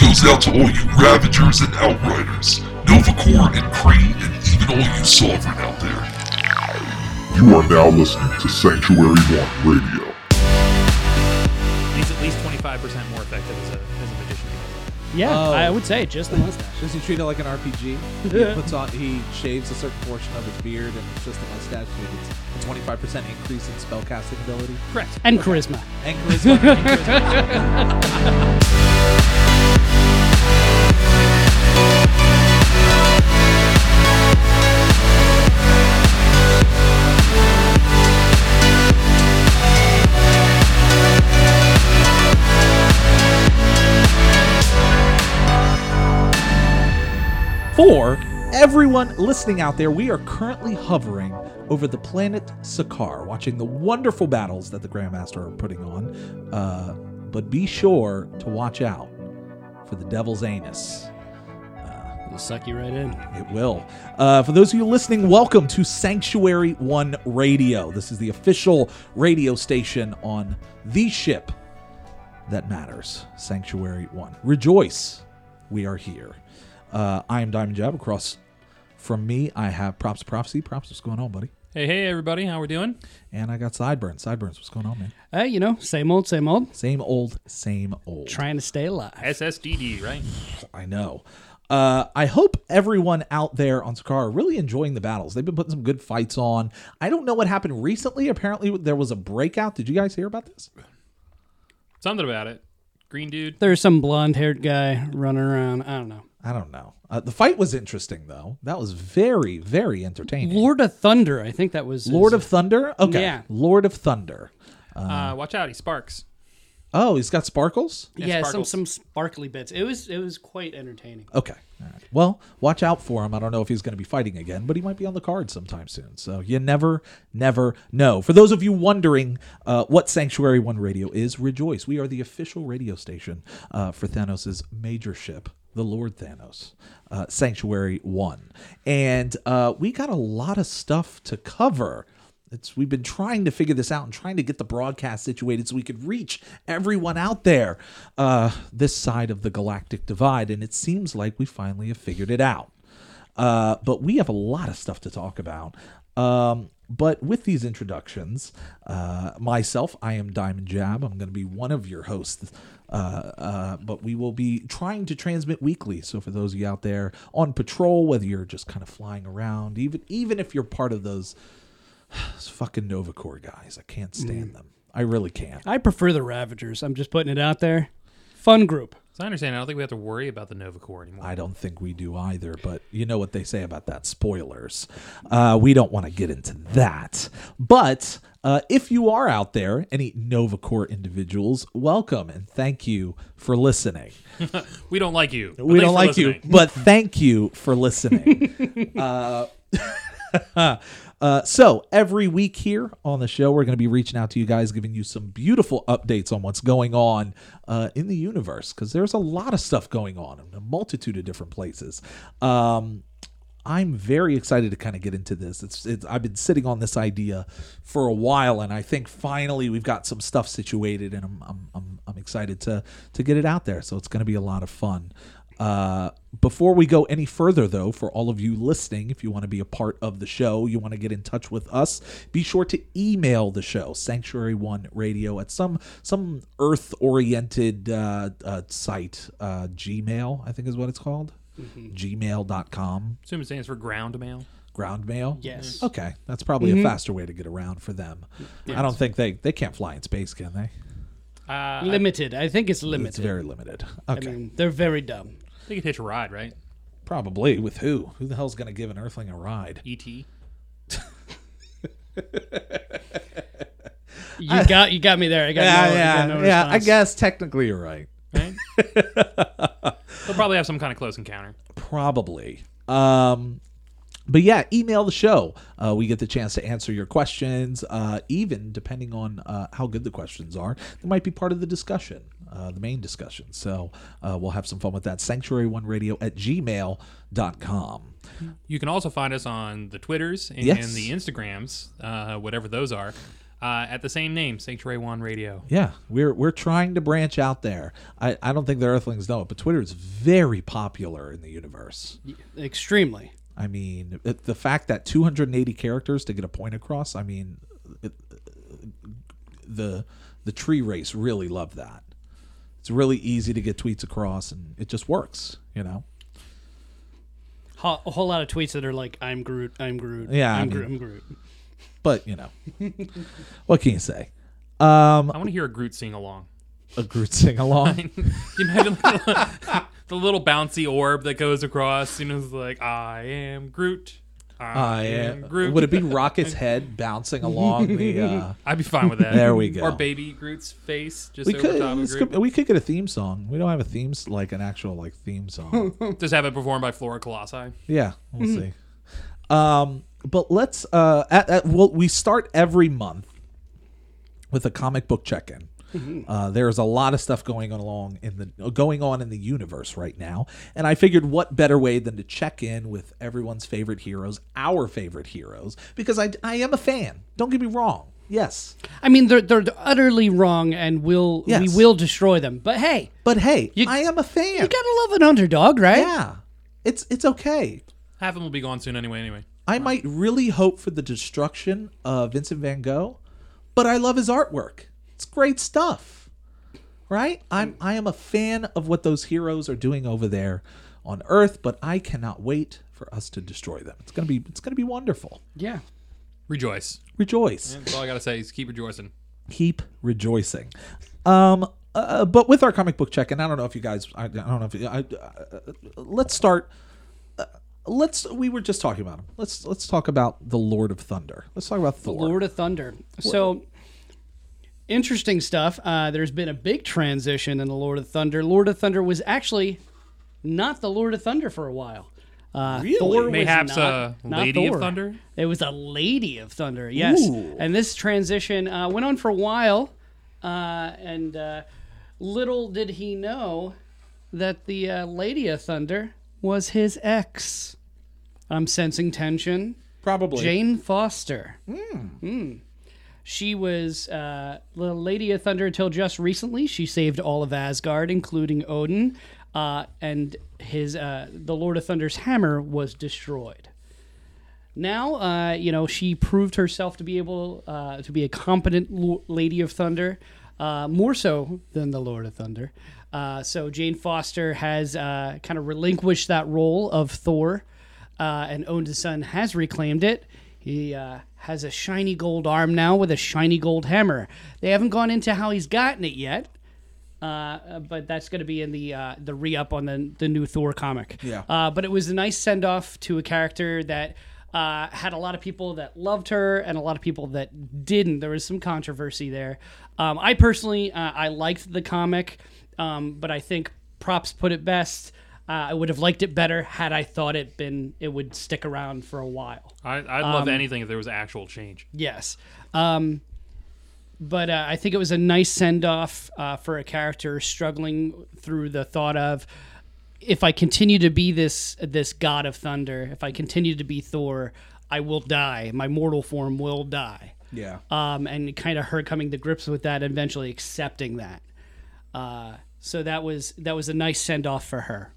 goes out to all you Ravagers and Outriders, Nova Corps and Kree, and even all you Sovereign out there. You are now listening to Sanctuary One Radio. He's at least 25% more effective as a, as a magician. Yeah, Oh. I would say just the mustache. Does he treat it like an RPG? he puts on, he shaves a certain portion of his beard, and it's just a mustache. He gets a 25% increase in spellcasting ability Correct. And charisma. and charisma. For everyone listening out there, we are currently hovering over the planet Sakar, watching the wonderful battles that the Grandmaster are putting on. Uh, but be sure to watch out for the Devil's Anus. It'll suck you right in. It will. Uh, for those of you listening, welcome to Sanctuary One Radio. This is the official radio station on the ship that matters, Sanctuary One. Rejoice, we are here. Uh, I am Diamond Jab. Across from me, I have Props Prophecy. Props, what's going on, buddy? Hey, hey, everybody. How we doing? And I got Sideburns. Sideburns, what's going on, man? Uh, you know, same old, same old. Same old, same old. Trying to stay alive. SSDD, right? I know. Uh, I hope everyone out there on Sakar are really enjoying the battles. They've been putting some good fights on. I don't know what happened recently. Apparently, there was a breakout. Did you guys hear about this? Something about it. Green dude. There's some blonde haired guy running around. I don't know. I don't know. Uh, the fight was interesting, though. That was very, very entertaining. Lord of Thunder. I think that was his- Lord of Thunder? Okay. Yeah. Lord of Thunder. Uh, watch out, he sparks. Oh, he's got sparkles? Yeah, some sparkles. some sparkly bits. It was it was quite entertaining. Okay. All right. Well, watch out for him. I don't know if he's going to be fighting again, but he might be on the card sometime soon. So you never, never know. For those of you wondering uh, what Sanctuary One Radio is, rejoice. We are the official radio station uh, for Thanos' major ship, the Lord Thanos, uh, Sanctuary One. And uh, we got a lot of stuff to cover. It's we've been trying to figure this out and trying to get the broadcast situated so we could reach everyone out there uh, this side of the galactic divide, and it seems like we finally have figured it out. Uh, but we have a lot of stuff to talk about. Um, but with these introductions, uh, myself, I am Diamond Jab. I'm going to be one of your hosts. Uh, uh, but we will be trying to transmit weekly. So for those of you out there on patrol, whether you're just kind of flying around, even even if you're part of those, those fucking Nova Corps guys, I can't stand them. I really can't. I prefer the Ravagers. I'm just putting it out there. Fun group. So I understand. I don't think we have to worry about the Nova Corps anymore. I don't think we do either, but you know what they say about that spoilers. Uh, we don't want to get into that. But uh, if you are out there, any Nova Corps individuals, welcome and thank you for listening. we don't like you. we don't like you, but thank you for listening. uh, uh, so every week here on the show, we're going to be reaching out to you guys, giving you some beautiful updates on what's going on uh, in the universe because there's a lot of stuff going on in a multitude of different places. Um, I'm very excited to kind of get into this. It's, it's I've been sitting on this idea for a while, and I think finally we've got some stuff situated, and I'm I'm I'm, I'm excited to to get it out there. So it's going to be a lot of fun. Uh, before we go any further, though, for all of you listening, if you want to be a part of the show, you want to get in touch with us, be sure to email the show, Sanctuary One Radio, at some some Earth oriented uh, uh, site, uh, Gmail, I think is what it's called, Mm-hmm. gmail.com, Assume it stands for ground mail. ground mail. Yes. Mm-hmm. Okay, that's probably a mm-hmm. faster way to get around for them. I don't think they they can't fly in space, can they? Uh, Limited. I think it's limited. It's very limited. I Okay, mean, they're very dumb. They you'd hitch a ride, right? probably with who? Who the hell's going to give an Earthling a ride? E.T. You got you got me there. I got Yeah, no, yeah, got no yeah. I guess technically you're right. Right? They'll probably have some kind of close encounter. Probably. Um, but yeah, email the show. Uh, we get the chance to answer your questions. Uh, even depending on uh, how good the questions are, they might be part of the discussion, uh, the main discussion. So uh, we'll have some fun with that. Sanctuary One Radio at gmail.com. You can also find us on the Twitters and Yes. the Instagrams, uh, whatever those are. Uh, at the same name, Sanctuary One Radio. Yeah, we're we're trying to branch out there. I, I don't think the Earthlings know it, but Twitter is very popular in the universe. Extremely. I mean, it, the fact that 280 characters to get a point across. I mean, it, the the tree race really loved that. It's really easy to get tweets across, and it just works. You know. A whole lot of tweets that are like, "I'm Groot, I'm Groot, Yeah, I I'm mean- Groot, I'm Groot." But you know, what can you say? Um, I want to hear a Groot sing along. a Groot sing along. You imagine the, the little bouncy orb that goes across? You know, it's like I am Groot. I, I am. Groot. Would it be Rocket's head bouncing along the? Uh, I'd be fine with that. There we go. Or baby Groot's face just we over could, top of Groot. could- we could get a theme song. We don't have a theme like an actual like theme song. Just have it performed by Flora Colossi. yeah, we'll see. Um, but let's uh, at, at, well, we start every month with a comic book check-in. Uh, there's a lot of stuff going on along in the going on in the universe right now, and I figured what better way than to check in with everyone's favorite heroes, our favorite heroes, because I I am a fan. Don't get me wrong. Yes, I mean, they're they're utterly wrong, and we'll we will destroy them. But hey, but hey, You- I am a fan. you gotta love an underdog, right? yeah, it's it's okay. Half of them will be gone soon anyway. Anyway, I might really hope for the destruction of Vincent Van Gogh, but I love his artwork. It's great stuff. Right? I'm I am a fan of what those heroes are doing over there on Earth, but I cannot wait for us to destroy them. It's gonna be it's gonna be wonderful. Yeah. rejoice. Rejoice. That's all I gotta say is keep rejoicing. Keep rejoicing. Um uh, but with our comic book check, and I don't know if you guys, I, I don't know if you, I, uh, let's start. Let's. We were just talking about him. Let's let's talk about the Lord of Thunder. Let's talk about Thor. Lord of Thunder. So interesting stuff. Uh, there's been a big transition in the Lord of Thunder. Lord of Thunder was actually not the Lord of Thunder for a while. Uh, Really? Thor was Mayhaps not- a not Lady of Thor. Thunder? It was a Lady of Thunder, yes. Ooh. And this transition uh, went on for a while, uh, and uh, little did he know that the uh, Lady of Thunder was his ex. I'm sensing tension. Probably. Jane Foster. Mm. She was uh, the Lady of Thunder until just recently. She saved all of Asgard, including Odin, uh, and his uh, the Lord of Thunder's hammer was destroyed. Now, uh, you know, she proved herself to be able uh, to be a competent lo- Lady of Thunder, uh, more so than the Lord of Thunder. Uh, so Jane Foster has uh, kind of relinquished that role of Thor, uh, and Odin's son has reclaimed it. He uh, has a shiny gold arm now with a shiny gold hammer. They haven't gone into how he's gotten it yet, uh, but that's going to be in the uh, the re up on the the new Thor comic. Yeah. Uh, but it was a nice send off to a character that uh, had a lot of people that loved her and a lot of people that didn't. There was some controversy there. Um, I personally uh, I liked the comic, um, but I think props put it best. Uh, I would have liked it better had I thought it been it would stick around for a while. I, I'd love anything if there was actual change. Yes. Um, but uh, I think it was a nice send off uh, for a character struggling through the thought of if I continue to be this this god of thunder, if I continue to be Thor, I will die. My mortal form will die. Yeah. Um, and kind of her coming to grips with that, and eventually accepting that. Uh, so that was that was a nice send off for her.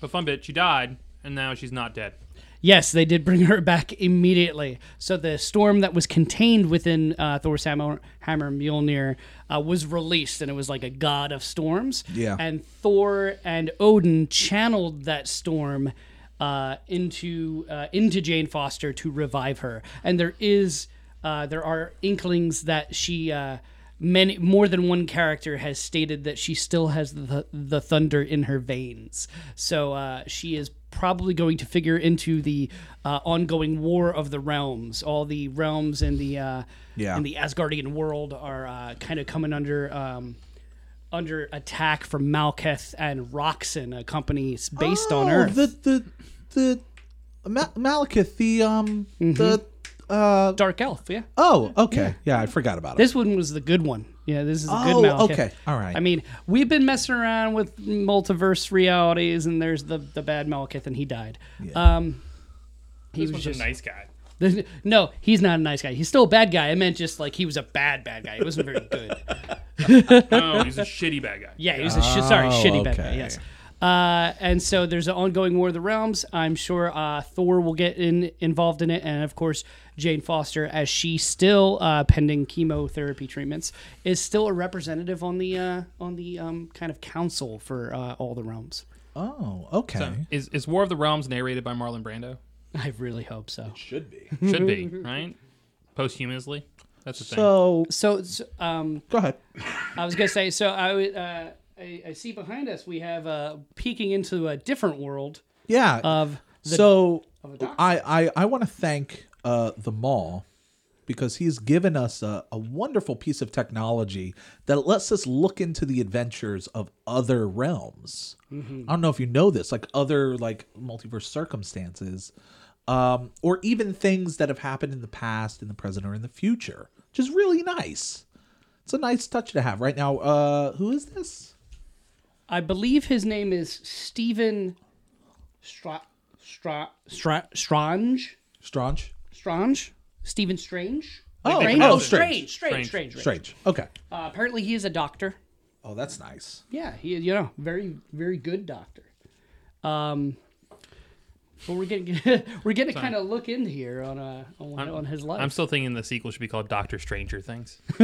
But fun bit, she died, and now she's not dead. Yes, they did bring her back immediately. So the storm that was contained within uh, Thor's hammer, hammer Mjolnir uh, was released, and it was like a god of storms. Yeah. And Thor and Odin channeled that storm uh, into uh, into Jane Foster to revive her. And there is uh, there are inklings that she. Many more than one character has stated that she still has the the thunder in her veins. So uh, she is probably going to figure into the uh, ongoing war of the realms. All the realms in the uh, Yeah. in the Asgardian world are uh, kind of coming under um, under attack from Malekith and Roxxon, a company based on Oh, Earth. The the the Ma- Malekith, the um the uh Dark Elf, yeah. oh okay yeah I forgot about it. This one was the good one. Yeah, this is the good Oh, Malekith. okay. All right. I mean, we've been messing around with multiverse realities, and there's the the bad Malekith, and he died. Um, he This was one's just a nice guy. The- no, he's not a nice guy. He's still a bad guy. I meant just like he was a bad bad guy. He wasn't very good. Oh, he's a shitty bad guy. Yeah, he was a shit. Sorry, Oh, shitty bad guy. okay. Yes. Uh, and so there's an ongoing War of the Realms. I'm sure uh, Thor will get in, involved in it, and of course Jane Foster, as she still uh, pending chemotherapy treatments, is still a representative on the uh, on the um, kind of council for uh, all the realms. Oh, okay. So, is is War of the Realms narrated by Marlon Brando? I really hope so. Should be. Should be right. Posthumously. That's the thing. So So, so um, go ahead. I was gonna say. So I would. Uh, I, I see behind us we have uh, peeking into a different world Yeah. of the so a. I I, I want to thank uh, the mall because he's given us a, a wonderful piece of technology that lets us look into the adventures of other realms. Mm-hmm. I don't know if you know this, like other like multiverse circumstances, um, or even things that have happened in the past, in the present, or in the future, which is really nice. It's a nice touch to have right now. Uh, who is this? I believe his name is Stephen Stra- Stra- Stra- Strange. Strange. Strange. Stephen Strange. Oh, Strange. oh, strange. strange. Strange. Strange. Strange. Strange. Okay. Uh, apparently, he is a doctor. Oh, that's nice. Yeah, he is, you know very very good doctor. Um, well, we're getting we're getting to kind of look in here on uh on, on his life. I'm still thinking the sequel should be called Doctor Stranger Things.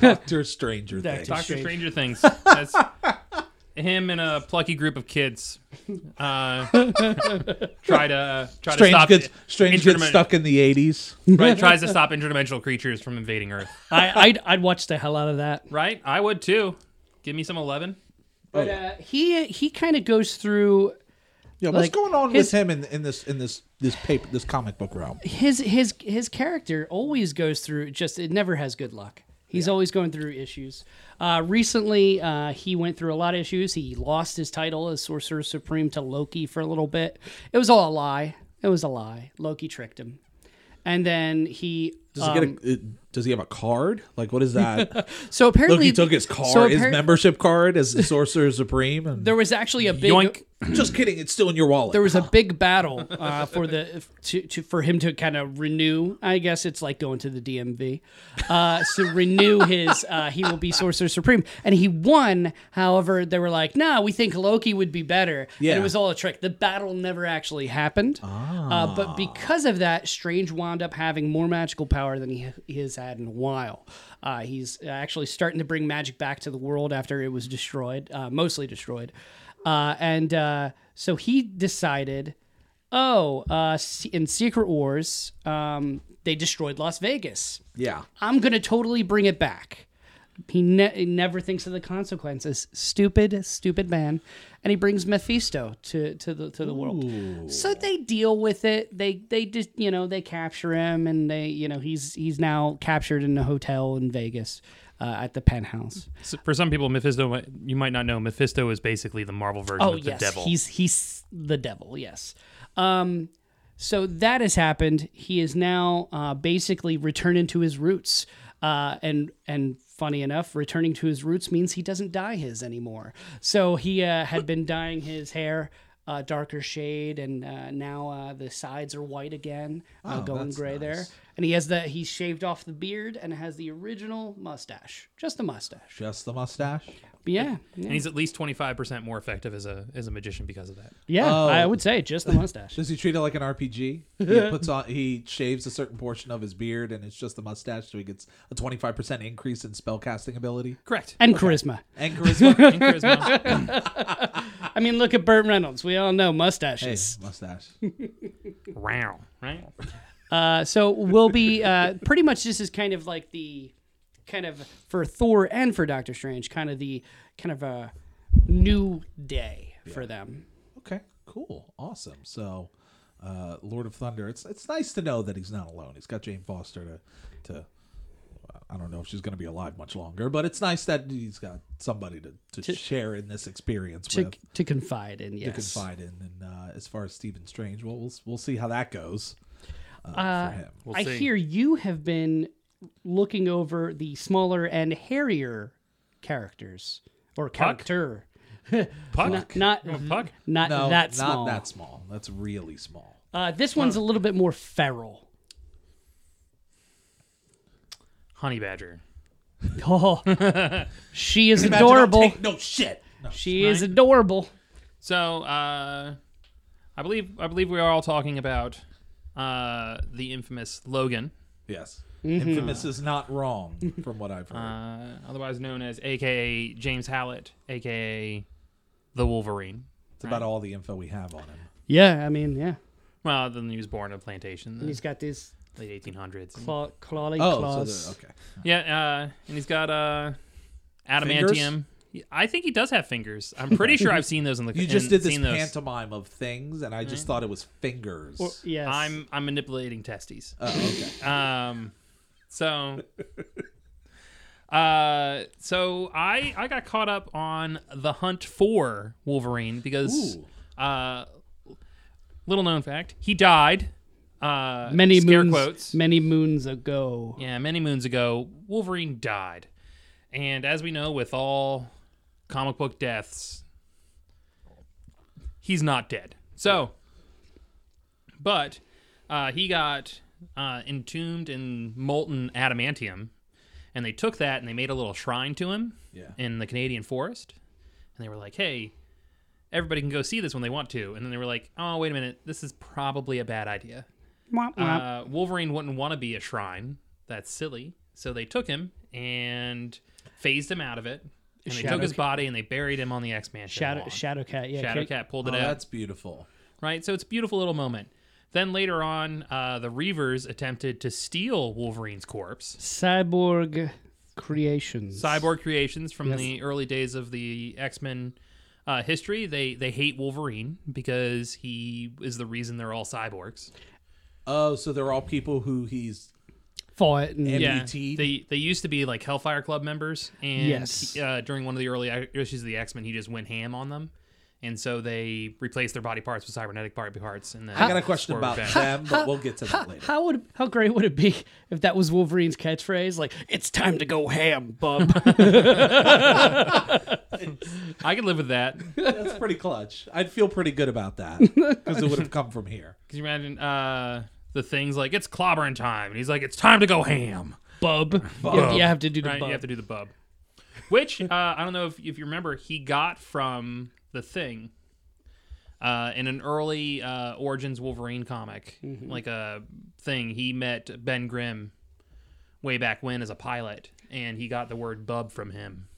Doctor Stranger Things. Doctor Strange. Stranger Things. That's him and a plucky group of kids uh, try to try to Strange stop gets Strange gets interdimen- stuck in the eighties. right, tries to stop interdimensional creatures from invading Earth. I I'd, I'd watch the hell out of that. Right? I would too. Give me some Eleven. But uh, he he kind of goes through Yeah, what's Like, going on his- with him in, in this in this this paper this comic book realm? his his his character always goes through just it never has good luck. He's always going through issues. Uh, recently, uh, he went through a lot of issues. He lost his title as Sorcerer Supreme to Loki for a little bit. It was all a lie. It was a lie. Loki tricked him, and then he. Does he um, get a? uh, Does he have a card? Like what is that? so apparently Look, he took his card, so his membership card as Sorcerer Supreme. And There was actually a big. Yoink. Just kidding, it's still in your wallet. there was a big battle uh, for the to, to for him to kind of renew. I guess it's like going to the DMV. Uh, so renew his. Uh, he will be Sorcerer Supreme, and he won. However, they were like, "Nah, we think Loki would be better." Yeah. and it was all a trick. The battle never actually happened. Uh, but because of that, Strange wound up having more magical power than he, he has had in a while. Uh, he's actually starting to bring magic back to the world after it was destroyed, uh, mostly destroyed. Uh, and uh, so he decided, oh, uh, in Secret Wars, um, they destroyed Las Vegas. yeah. I'm going to totally bring it back. He, ne- he never thinks of the consequences. Stupid, stupid man. And he brings Mephisto to, to the to the world. So they deal with it. They they just you know they capture him and they you know he's he's now captured in a hotel in Vegas uh, at the penthouse. So for some people, Mephisto, you might not know, Mephisto is basically the Marvel version Oh of the yes, devil. he's he's the devil. Yes. Um, so that has happened. He is now uh, basically returning to his roots. Uh, and and funny enough, returning to his roots means he doesn't dye his anymore. So he uh, had been dyeing his hair uh, darker shade, and uh, now uh, the sides are white again, uh, Oh, going gray there. And he has the he's shaved off the beard and has the original mustache, just the mustache. Just the mustache. But yeah, yeah, and he's at least 25% more effective as a as a magician because of that. yeah Oh. I would say just the mustache. Does he treat it like an RPG? He puts on he shaves a certain portion of his beard and it's just the mustache so he gets a twenty five percent increase in spell casting ability. Correct. and charisma. And charisma. And charisma. I mean, look at Burt Reynolds. We all know hey, mustaches. mustache. Wow. Right? Uh, so we'll be uh, pretty much this is kind of like the kind of for Thor and for Doctor Strange, kind of the kind of a new day for them. Okay, cool, awesome. So, uh, Lord of Thunder. It's it's nice to know that he's not alone. He's got Jane Foster to to. I don't know if she's going to be alive much longer, but it's nice that he's got somebody to, to, share in this experience To, with, to confide in, yes. to confide in. And uh, as far as Stephen Strange, well, we'll we'll see how that goes uh, Uh, for him. We'll I see. hear you have been looking over the smaller and hairier characters or Puck? character, Puck? not not, Oh, Puck? not No, that small. not that small. That's really small. Uh, this one's a little bit more feral. Honey Badger. Oh, she is Imagine I'll adorable. take no shit. No. She is Right. adorable. So, uh, I believe I believe we are all talking about uh, the infamous Logan, Yes. Mm-hmm. Infamous is not wrong, from what I've heard. uh, otherwise known as AKA James Howlett, AKA the Wolverine. it's about all the info we have on him. Yeah, I mean, yeah. Well, then he was born on a plantation in the He's got these late 1800s. claw, clawy Oh, claws. so okay. Yeah, uh, and he's got uh, adamantium. I think he does have fingers. I'm pretty sure I've seen those in the. You just in- did this seen those. pantomime of things, and I just thought it was fingers. Or- yes. I'm I'm manipulating testes. oh, okay. Um, so, uh, so I I got caught up on the hunt for Wolverine because, Ooh. uh, little known fact, he died. Uh, many scare moons, quotes. many moons ago. Yeah, many moons ago, Wolverine died, and as we know, with all comic book deaths, he's not dead. So, but uh, he got uh, entombed in molten adamantium, and they took that and they made a little shrine to him Yeah. in the Canadian forest, and they were like, "Hey." Everybody can go see this when they want to, and then they were like, "Oh, wait a minute, this is probably a bad idea." Womp womp. uh, Wolverine wouldn't want to be a shrine. That's silly. So they took him and phased him out of it. And they Shadow took his Cat. body and they buried him on the X Man Shadow Shadowcat. Yeah. Shadow Cat pulled Oh, it out. that's beautiful. Right? So it's a beautiful little moment. Then later on, uh, the Reavers attempted to steal Wolverine's corpse. Cyborg creations. Cyborg creations from Yes. the early days of the X Men uh, history. They they hate Wolverine because he is the reason they're all cyborgs. Oh, so they're all people who he's fought and Yeah, they they used to be like Hellfire Club members, and Yes. uh, during one of the early issues of the X Men, he just went ham on them, and so they replaced their body parts with cybernetic body parts. And then I got a question about revenge. them, but we'll get to How, that later. how would how great would it be if that was Wolverine's catchphrase? Like, it's time to go ham, bub. I could live with that. That's pretty clutch. I'd feel pretty good about that because it would have come from here. Can you imagine uh, the things like it's clobbering time, and he's like, "It's time to go ham." bub. You, have, you have to do the Right? bub. You have to do the bub. Which uh, I don't know if if you remember, he got from the thing. Uh, in an early uh, Origins Wolverine comic, Mm-hmm. like a thing, he met Ben Grimm way back when as a pilot, and he got the word "bub" from him,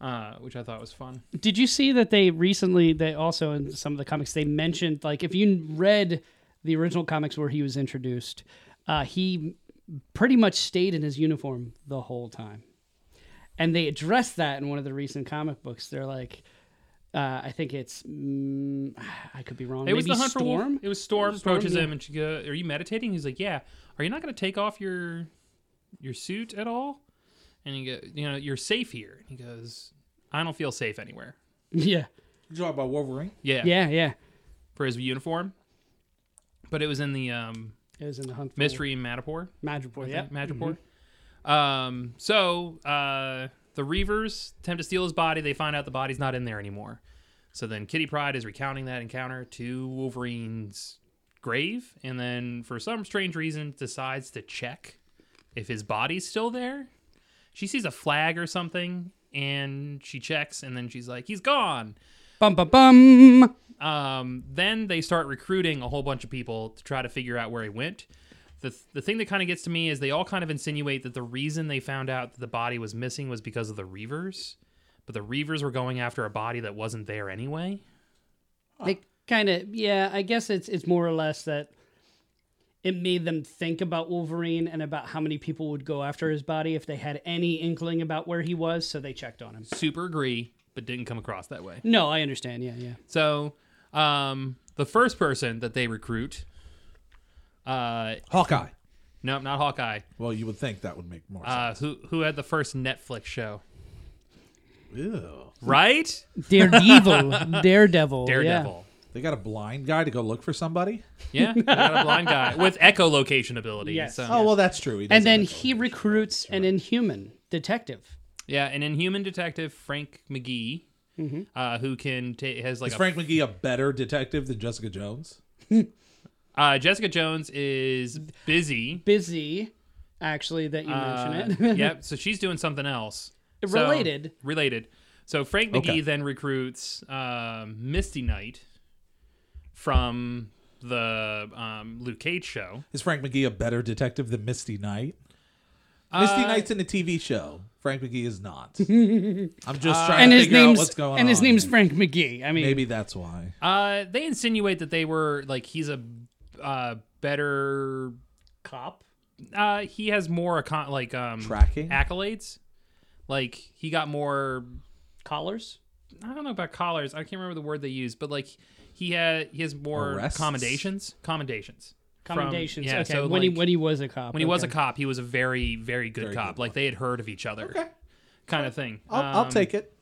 uh, which I thought was fun. Did you see that they recently? They also in some of the comics they mentioned like if you read the original comics where he was introduced, uh, he pretty much stayed in his uniform the whole time, and they addressed that in one of the recent comic books. They're like. Uh, I think it's. Mm, I could be wrong. It Maybe was the hunt for Wolf- Storm. It was Storm, Storm, approaches yeah. him and she goes, "Are you meditating?" He's like, "Yeah." Are you not going to take off your your suit at all? And he go, "You know, you're safe here." And he goes, "I don't feel safe anywhere." Yeah, You talk about Wolverine? Yeah, yeah, yeah. for his uniform. But it was in the um, It was in the hunt for mystery Madripoor. Madripoor. I Yeah, think, Madripoor. Um, so uh, the Reavers attempt to steal his body. They find out the body's not in there anymore. So then Kitty Pryde is recounting that encounter to Wolverine's grave, and then for some strange reason decides to check if his body's still there. She sees a flag or something, and she checks, and then she's like, "He's gone." Bum bum bum. um, then they start recruiting a whole bunch of people to try to figure out where he went. The, the thing that kind of gets to me is they all kind of insinuate that the reason they found out that the body was missing was because of the Reavers, but the Reavers were going after a body that wasn't there anyway. They kind of yeah. I guess it's it's more or less that it made them think about Wolverine and about how many people would go after his body if they had any inkling about where he was. So they checked on him. Super agree, but didn't come across that way. No, I understand. Yeah, yeah. So um, the first person that they recruit, uh, Hawkeye. no, not Hawkeye, Well, you would think that would make more uh, sense. who who had the first Netflix show, Ew. right? Daredevil. Daredevil. Daredevil. They got a blind guy to go look for somebody? Yeah, they got a blind guy with echolocation ability. Yes. So. Oh, well, that's true. He And then he recruits an Inhuman detective. yeah, an Inhuman detective, Frank McGee, uh, who can ta has like Is a Frank McGee a better detective than Jessica Jones? Uh, Jessica Jones is busy. Busy, actually, that you Uh, mention it. yep. So she's doing something else. So- Related. related. So Frank McGee Okay. then recruits um, Misty Knight from the um, Luke Cage show. Is Frank McGee a better detective than Misty Knight? Misty Uh, Knight's in a TV show. Frank McGee is not. I'm just trying and to his figure out name's what's going and on. And his name's Frank McGee. I mean, Maybe that's why. Uh, they insinuate that they were like he's a uh, better. cop. Uh, he has more account like um Tracking? accolades. Like he got more. Collars. I don't know about collars. I can't remember the word they used, but like he had he has more Arrests? commendations. Commendations. From- Commendations. yeah, okay. so, when he like, when he was a cop. when he was a okay. cop, he was a very very good Very cop. good like they had heard of each other. Okay. Kind of thing. I'll, I'll Um, take it.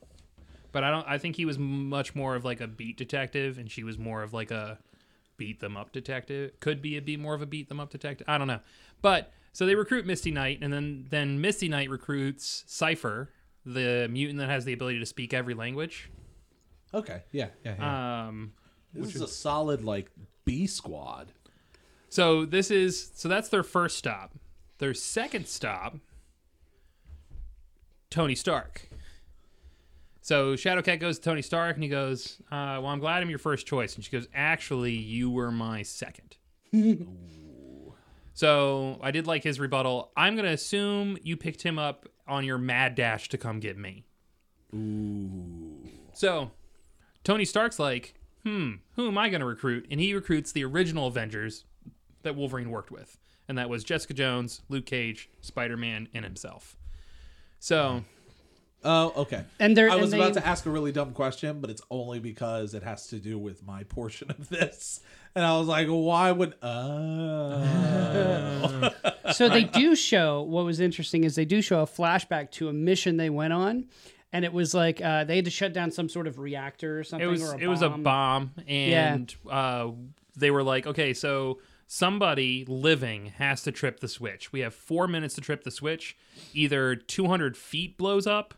But I don't. I think he was much more of like a beat detective, and she was more of like a beat them up detective. Could be a be more of a beat them up detective. I don't know. But so they recruit Misty Knight, and then then Misty Knight recruits Cipher, the mutant that has the ability to speak every language. Okay. Yeah. Yeah. yeah. Um, this is a solid like B squad. so this is so that's their first stop. Their second stop, Tony Stark. So Shadowcat goes to Tony Stark and he goes, uh, "Well, I'm glad I'm your first choice." And she goes, "Actually, you were my second. so I did like his rebuttal. I'm gonna assume you picked him up on your mad dash to come get me. Ooh. So Tony Stark's like, "Hmm, who am I gonna recruit?" And he recruits the original Avengers that Wolverine worked with, and that was Jessica Jones, Luke Cage, Spider Man, and himself. So. Oh, okay. And they're I was and about they- to ask a really dumb question, but it's only because it has to do with my portion of this. And I was like, why would oh so they do show what was interesting is they do show a flashback to a mission they went on and it was like uh, they had to shut down some sort of reactor or something it was or a it was a bomb. bomb and uh, they were like okay so somebody living has to trip the switch we have four minutes to trip the switch either 200 feet blows up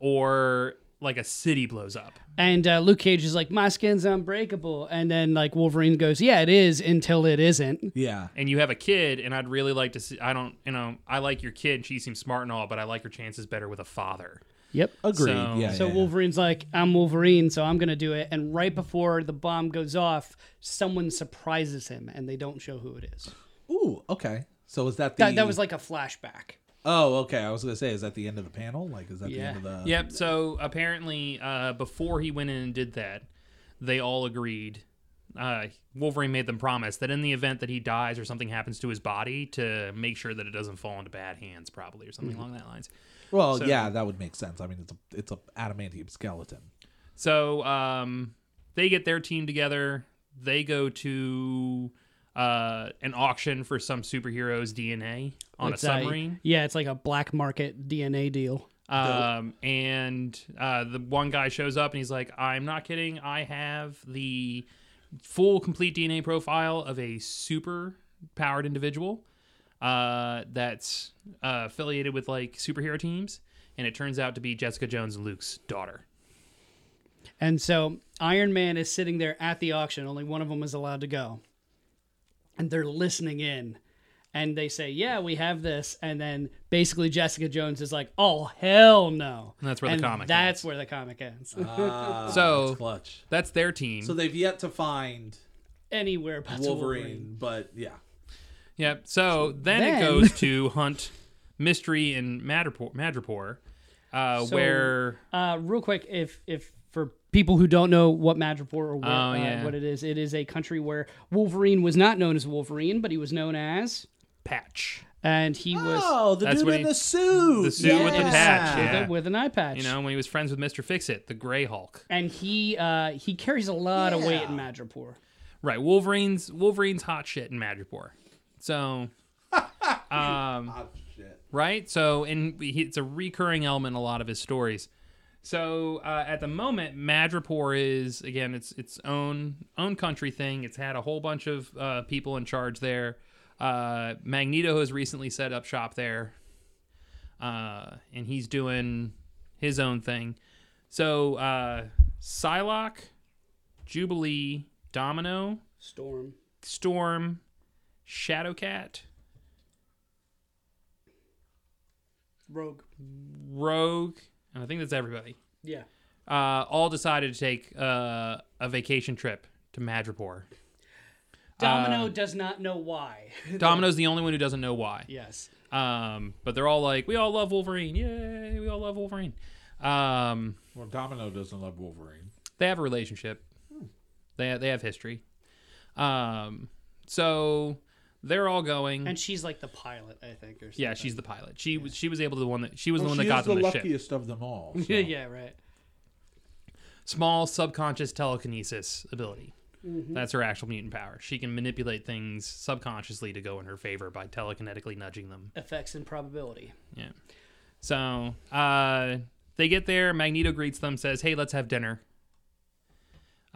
or like a city blows up and uh, luke cage is like my skin's unbreakable and then like wolverine goes yeah it is until it isn't Yeah. and you have a kid and i'd really like to see i don't you know i like your kid she seems smart and all but i like her chances better with a father yep Agreed. So- yeah. so yeah, yeah. wolverine's like i'm wolverine so i'm gonna do it and right before the bomb goes off someone surprises him and they don't show who it is Ooh, okay. So is that the that, that was like a flashback Oh, okay. I was gonna say, is that the end of the panel? Like is that the end of the Yep. So apparently, uh, before he went in and did that, they all agreed. Uh, Wolverine made them promise that in the event that he dies or something happens to his body, to make sure that it doesn't fall into bad hands, probably or something along that lines. Well, So- yeah, that would make sense. I mean it's a it's a adamantium skeleton. So um, they get their team together. They go to uh, an auction for some superhero's DNA on It's a submarine. yeah it's like a black market dna deal Um, and uh, the one guy shows up and he's like, I'm not kidding. I have the full, complete DNA profile of a super powered individual uh, that's uh, affiliated with like superhero teams. And it turns out to be Jessica Jones and Luke's daughter. And so Iron Man is sitting there at the auction. Only one of them is allowed to go. And they're listening in. And they say, Yeah, we have this. And then basically Jessica Jones is like, Oh, hell no. And that's where the comic That's ends. where the comic ends. Ah, So- that's clutch. That's their team. So they've yet to find Anywhere but Wolverine, Wolverine. but yeah. Yep. So then, then- it goes to hunt Mystery and Madripoor, Madripoor uh, So- where Uh, real quick, if if for people who don't know what Madripoor or what, Oh, uh, what it is, it is a country where Wolverine was not known as Wolverine, but he was known as, Patch. and he was Oh, the dude in he- the suit. the suit with the Yeah. patch, with, a, with an eye patch. You know, when he was friends with Mister Fix It, the Gray Hulk. and he uh, he carries a lot of weight in Madripoor. Right. Wolverine's Wolverine's hot shit in Madripoor. So, um, Oh, shit. right. So, and he, it's a recurring element in a lot of his stories. So, uh, at the moment, Madripoor is again its its own own country thing. It's had a whole bunch of uh, people in charge there. Uh, Magneto has recently set up shop there, uh, and he's doing his own thing. So, uh, Psylocke, Jubilee, Domino, Storm. Storm, Shadowcat, Rogue. Rogue, I think that's everybody. Yeah. Uh, all decided to take uh, a vacation trip to Madripoor. Domino Uh, does not know why. Domino's the only one who doesn't know why. yes. Um, but they're all like, we all love Wolverine. Yay, we all love Wolverine. Um, Well, Domino doesn't love Wolverine. they have a relationship. They they have history. Um, so they're all going. And she's like the pilot, I think, or something. yeah, she's the pilot. She was she was able to the one that she was Well, the one that got is them the the ship. luckiest of them all. so. yeah, right. Small subconscious telekinesis ability. Mm-hmm. That's her actual mutant power. She can manipulate things subconsciously to go in her favor by telekinetically nudging them. Effects and probability. Yeah. So uh, they get there. Magneto greets them, says, "Hey, let's have dinner."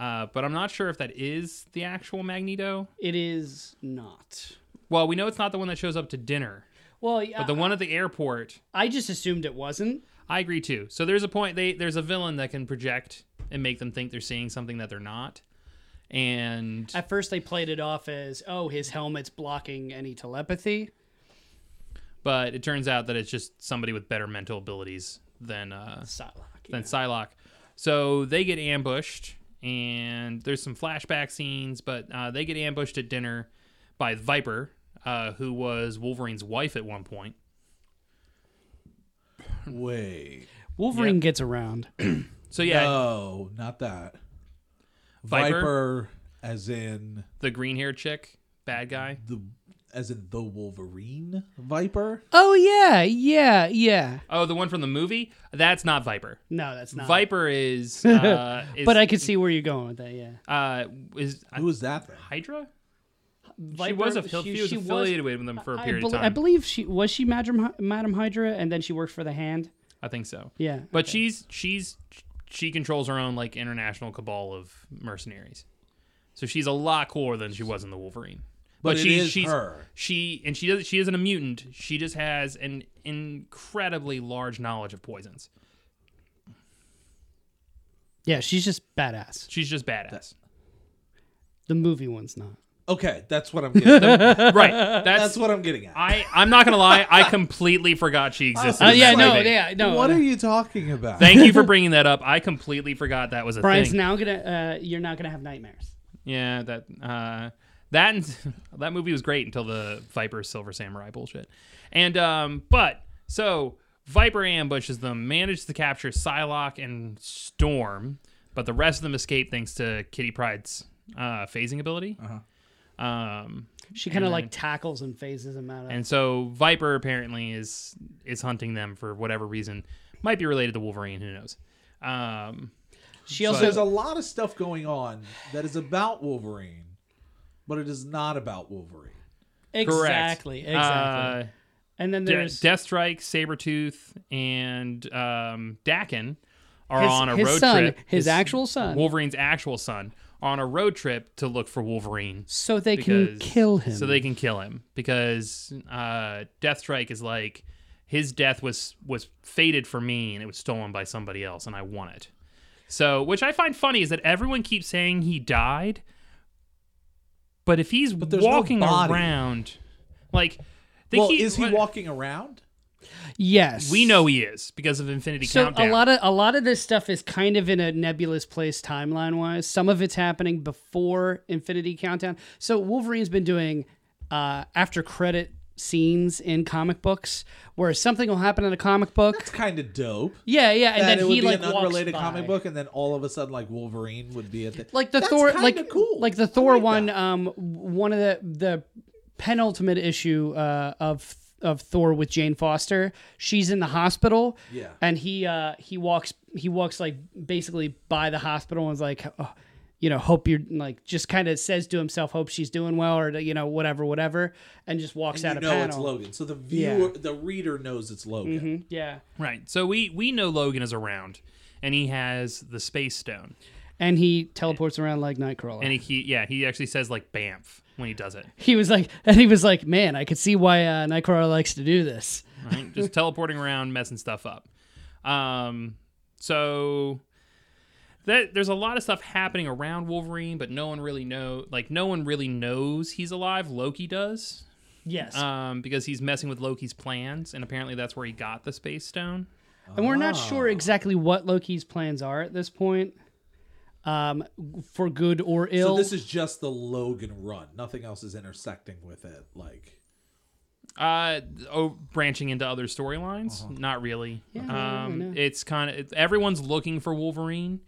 Uh, but I'm not sure if that is the actual Magneto. It is not. Well, we know it's not the one that shows up to dinner, Well, yeah, but the one at the airport. I just assumed it wasn't. I agree too. So there's a point. They there's a villain that can project and make them think they're seeing something that they're not. And At first, they played it off as, oh, his helmet's blocking any telepathy. but it turns out that it's just somebody with better mental abilities than uh, Psylocke. than yeah. Psylocke. So they get ambushed, and there's some flashback scenes, but uh, they get ambushed at dinner by Viper, uh, who was Wolverine's wife at one point. Wait. Wolverine Yeah. gets around. So yeah, No, not that. Viper? Viper, as in the green-haired chick, bad guy. the as in the Wolverine Viper. oh, yeah, yeah, yeah. Oh, the one from the movie? That's not Viper. No, that's not. Viper is, uh, is But I could see where you're going with that, yeah. uh, is Who is that then? Hydra? she was, a, she- she was she affiliated with them for a period bel- of time. I believe she was she Madam Madam Hydra, and then she worked for the Hand. I think so. Yeah, But she's she's she controls her own like international cabal of mercenaries. So she's a lot cooler than she was in the Wolverine. But it she, is she's her. she and she does she isn't a mutant. She just has an incredibly large knowledge of poisons. yeah, she's just badass. She's just badass. The movie one's not. Okay, that's what I'm getting. at. right. That's, that's what I'm getting at. I I'm not gonna lie. I completely forgot she existed. Uh, yeah, no, movie. yeah, no. what no. are you talking about? Thank you for bringing that up. I completely forgot that was a Brian's thing. now gonna. Uh, you're not gonna have nightmares. Yeah, that uh, that and, that movie was great until the Viper Silver Samurai bullshit. And um, but so Viper ambushes them, manages to capture Psylocke and Storm, but the rest of them escape thanks to Kitty Pryde's uh, phasing ability. Um, She kind of like tackles and phases them out. Of, and so Viper apparently is is hunting them for whatever reason. Might be related to Wolverine. Who knows? Um, she So also there's a lot of stuff going on that is about Wolverine, but it is not about Wolverine. correct. exactly exactly. Uh, and then there's De- there's Deathstrike, Sabretooth, and um, Daken are his, on a his road son, trip. his, actual son, Wolverine's actual son, on a road trip to look for Wolverine. so they can kill him. So they can kill him because uh, Deathstrike is like his death was was fated for me and it was stolen by somebody else and I want it. So, which I find funny is that everyone keeps saying he died, but if he's there's no walking body. around, like, they well, keep- is he what- walking around? yes, We know he is because of Infinity So Countdown. a lot of a lot of this stuff is kind of in a nebulous place timeline wise. Some of it's happening before Infinity Countdown. So Wolverine's been doing uh, after credit scenes in comic books where something will happen in a comic book. It's kind of dope. Yeah, yeah, and then it would he be like an unrelated comic book, and then all of a sudden, like Wolverine would be at the like the That's Thor, like cool. like the Thor like one. that. Um, one of the the penultimate issue uh, of of Thor with Jane Foster. She's in the hospital. Yeah. and he uh he walks he walks like basically by the hospital and is like. Oh, you know, hope you're like just kind of says to himself, hope she's doing well, or you know, whatever, whatever, and just walks out And of you know panel. it's Logan. So the viewer, the reader knows it's Logan. Mhm, Yeah, right. So we we know Logan is around, and he has the Space Stone, and he teleports around like Nightcrawler. and he, he yeah he actually says like Bamf when he does it. he was like, and he was like, man, I could see why uh, Nightcrawler likes to do this. right? Just teleporting around, messing stuff up. Um, so that there's a lot of stuff happening around Wolverine, but no one really know like no one really knows he's alive. Loki does, Yes. um, because he's messing with Loki's plans, and apparently that's where he got the Space Stone. and we're not sure exactly what Loki's plans are at this point, um, for good or ill. So this is just the Logan run. Nothing else is intersecting with it. Like Uh, oh, branching into other storylines, Uh-huh. not really. Yeah, I um, know. it's kind of everyone's looking for Wolverine,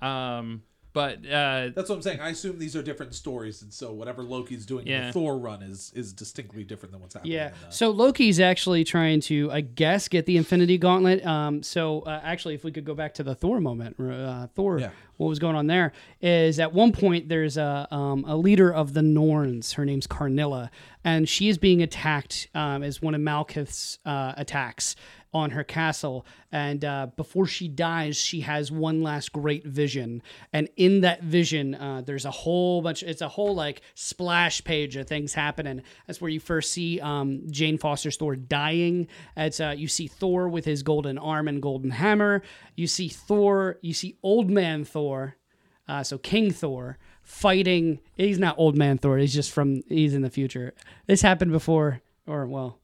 um, but uh, that's what I'm saying. I assume these are different stories, and so whatever Loki's doing in the Thor run is is distinctly different than what's happening. Yeah. the- So Loki's actually trying to, I guess, get the Infinity Gauntlet. Um, so uh, actually, if we could go back to the Thor moment, uh, Thor, Yeah. what was going on there is at one point there's a um, a leader of the Norns. Her name's Karnilla, and she is being attacked um, as one of Malekith's uh, attacks on her castle. And uh, before she dies, she has one last great vision. And in that vision, uh, there's a whole bunch, it's a whole like splash page of things happening. That's where you first see um, Jane Foster's Thor dying. It's, uh, you see Thor with his golden arm and golden hammer. You see Thor, you see Old Man Thor. Uh, so King Thor fighting. He's not old man Thor. He's just from. He's in the future. This happened before, or well,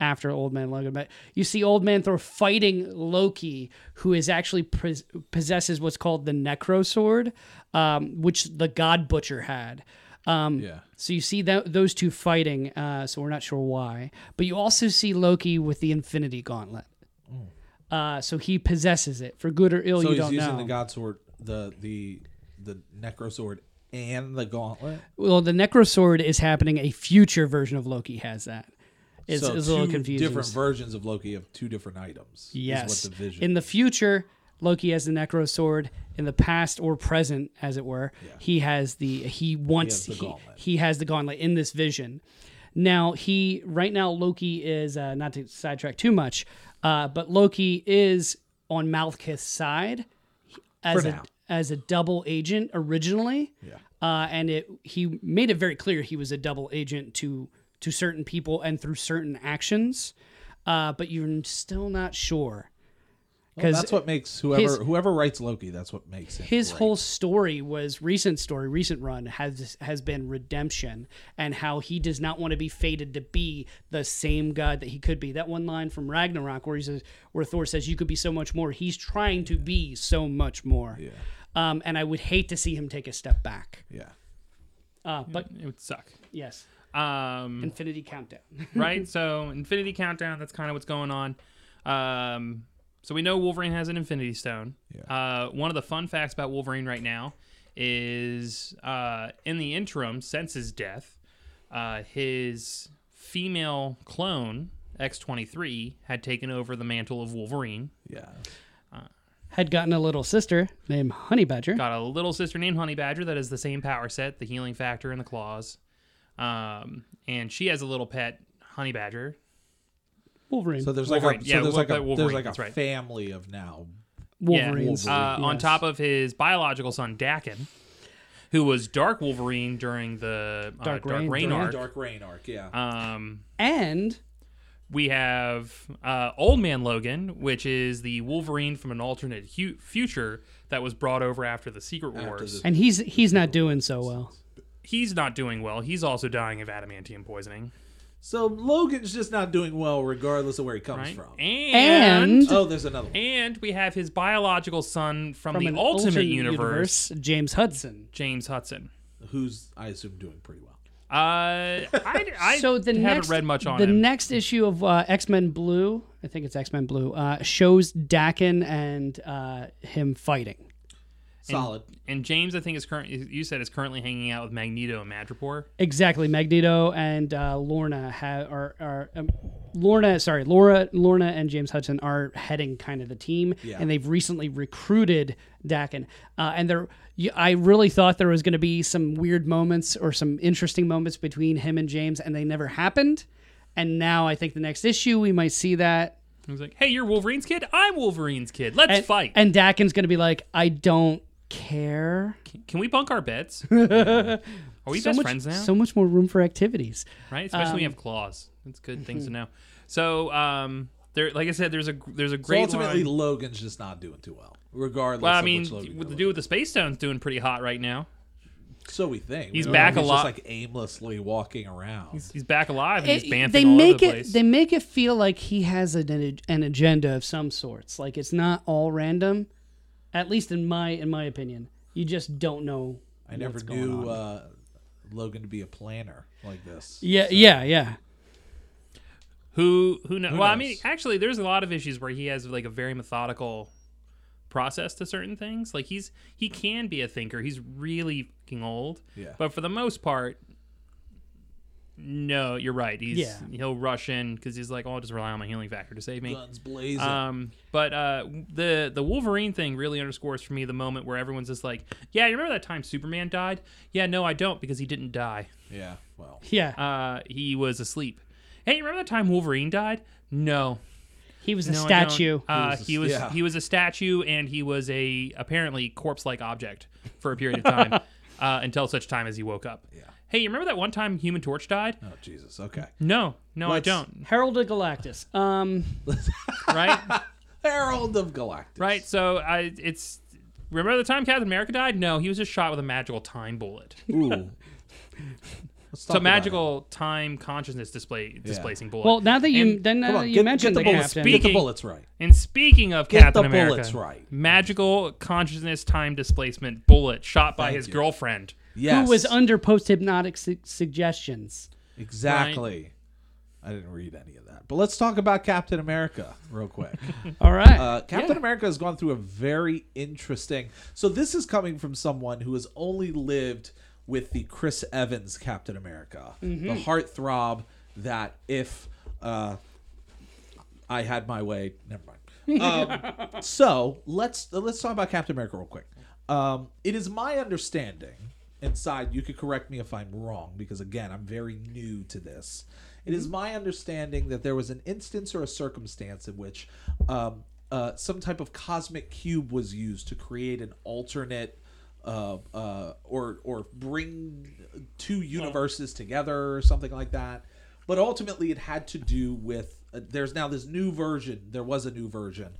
after Old Man Logan. But you see Old Man Thor fighting Loki, who is actually pos- possesses what's called the Necro Sword, um, which the God Butcher had. Um, Yeah. So you see that those two fighting. Uh, so we're not sure why, but you also see Loki with the Infinity Gauntlet. Uh, so he possesses it for good or ill. so you he's don't know. So he's using the God Sword, the the the Necro Sword, and the Gauntlet. Well, the Necro Sword is happening. A future version of Loki has that. It's, so it's a little confusing. different versions of Loki have two different items. yes. is what the vision. In the future, Loki has the Necro Sword. In the past or present, as it were, he has the he wants He has the he, gauntlet. he has the gauntlet in this vision. Now he right now Loki is uh, not to sidetrack too much, uh, but Loki is on Malekith's side as a as a double agent originally. Yeah. Uh, and it he made it very clear he was a double agent to to certain people and through certain actions. Uh, but you're still not sure. Well, that's what makes whoever his- whoever writes Loki. That's what makes it his great. whole story was recent story recent run has has been redemption and how he does not want to be fated to be the same god that he could be that one line from ragnarok where he says where thor says you could be so much more he's trying to be so much more Yeah. um, and i would hate to see him take a step back Yeah. uh, but it would suck. yes Um, infinity countdown right? So Infinity Countdown. That's kind of what's going on. Um, so we know Wolverine has an Infinity Stone. Uh, one of the fun facts about Wolverine right now is uh, in the interim, since his death, uh, his female clone X23 had taken over the mantle of Wolverine. Yeah. had gotten a little sister named honey badger Got a little sister named Honey Badger that has the same power set, the healing factor, and the claws. Um, and she has a little pet Honey Badger. wolverine So there's like Wolverine. a Yeah, so there's like a Wolverine, there's like a right. family of now. wolverines Uh, On top of his biological son Daken, who was Dark Wolverine during the uh, Dark Dark, Reign- Reign, arc. Dark Reign arc. Yeah. Um, and we have uh, Old Man Logan, which is the Wolverine from an alternate hu- future that was brought over after the Secret After Wars. the- and he's he's not doing so well He's not doing well. He's also dying of adamantium poisoning, so Logan's just not doing well, regardless of where he comes right? from. And And- oh, there's another one. and we have his biological son from, from the an Ultimate alternate universe, james hudson James Hudson. Who's I assume doing pretty well. Uh, I, I so the haven't next, read much on the him. next issue of uh, X Men Blue, I think it's X Men Blue, uh, shows Daken and uh, him fighting. Solid. And James, I think, is current. You said is currently hanging out with Magneto and Madripoor. Exactly, Magneto and uh, Lorna have are, are um, Lorna. Sorry, Laura, Lorna, and James Hudson are heading kind of the team, Yeah. and they've recently recruited Daken. Uh, and they're, I really thought there was going to be some weird moments or some interesting moments between him and James, and they never happened. And now I think the next issue we might see that. I was like, "Hey, you're Wolverine's kid. I'm Wolverine's kid. Let's And, fight. And Daken's going to be like, I don't care. Can we bunk our beds? Are we so best much, friends now? So much more room for activities. right? Especially when we have claws. That's good things to know. So, um, there, like I said, there's a there's a So great ultimately, line- Logan's just not doing too well. regardless. Well, I of mean, which Logan with the dude with the space stone's doing pretty hot right now. So we think He's We back know. a lot. Just like aimlessly walking around. He's back alive and he's It- banthing they all make over the it place. they make it feel like he has an, an agenda of some sorts. Like it's not all random, at least in my in my opinion. You just don't know. I never what's going knew on. uh, Logan to be a planner like this. Yeah, yeah, yeah. Who who knows? Who well, I mean, actually, there's a lot of issues where he has like a very methodical process to certain things. Like he's he can be a thinker. He's really fucking old. Yeah. But for the most part, no, you're right. He's Yeah. he'll rush in because he's like, oh, I'll just rely on my healing factor to save me. Guns blazing. Um, but uh, the the Wolverine thing really underscores for me the moment where everyone's just like, "Yeah, you remember that time Superman died? Yeah, no, I don't because he didn't die. yeah. Well. Yeah. Uh, he was asleep. Hey, you remember that time Wolverine died? No, he was a no, I statue. Uh, He he was was a- yeah. he was a statue, and he was a apparently corpse-like object for a period of time uh, until such time as he woke up. Yeah. Hey, you remember that one time Human Torch died? Oh Jesus. Okay. No, no, Let's- I don't. Herald of Galactus. Um, Right, Herald of Galactus. right. So I, it's remember the time Captain America died? No, he was just shot with a magical time bullet. Ooh. Let's talk So about magical time consciousness display displacing bullet. well, now that you And- then now Come that on, you get, mentioned get the the bullets. captain, Get the Speaking- bullets right. And speaking of Get Captain the America, bullets right. magical consciousness time displacement bullet shot by Thank his you. girlfriend. Yes. who was under post hypnotic su- suggestions. exactly. I didn't read any of that, but let's talk about Captain America real quick. All right. Uh, Captain America has gone through a very interesting. So this is coming from someone who has only lived with the Chris Evans Captain America, the heartthrob that if uh, I had my way, never mind. Um, so let's let's talk about Captain America real quick. Um, it is my understanding, inside you could correct me if I'm wrong because again I'm very new to this. It is my understanding that there was an instance or a circumstance in which um, uh, some type of cosmic cube was used to create an alternate uh, uh, or or bring two universes together or something like that. But ultimately, it had to do with uh, there's now this new version. There was a new version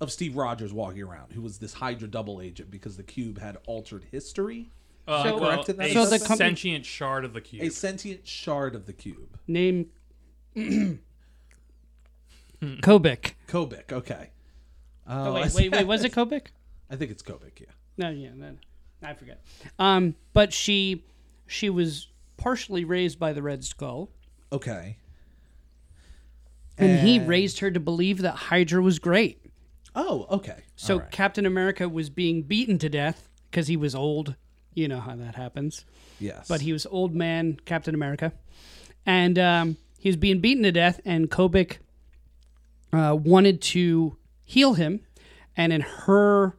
of Steve Rogers walking around, who was this Hydra double agent because the cube had altered history. Uh, So- well, correct in that a So the company- sentient shard of the cube. A sentient shard of the cube. Name Kobik. Kobik, okay. Oh, Uh, I wait, wait, wait. Was it Kobik? I think it's Kobik, yeah. No, yeah, no, I forget. Um, but she she was partially raised by the Red Skull, Okay. and he And- raised her to believe that Hydra was great. Oh, okay. So All right. Captain America was being beaten to death because he was old. You know how that happens. yes. But he was old man Captain America, and um, he was being beaten to death. And Kobik uh, wanted to heal him, and in her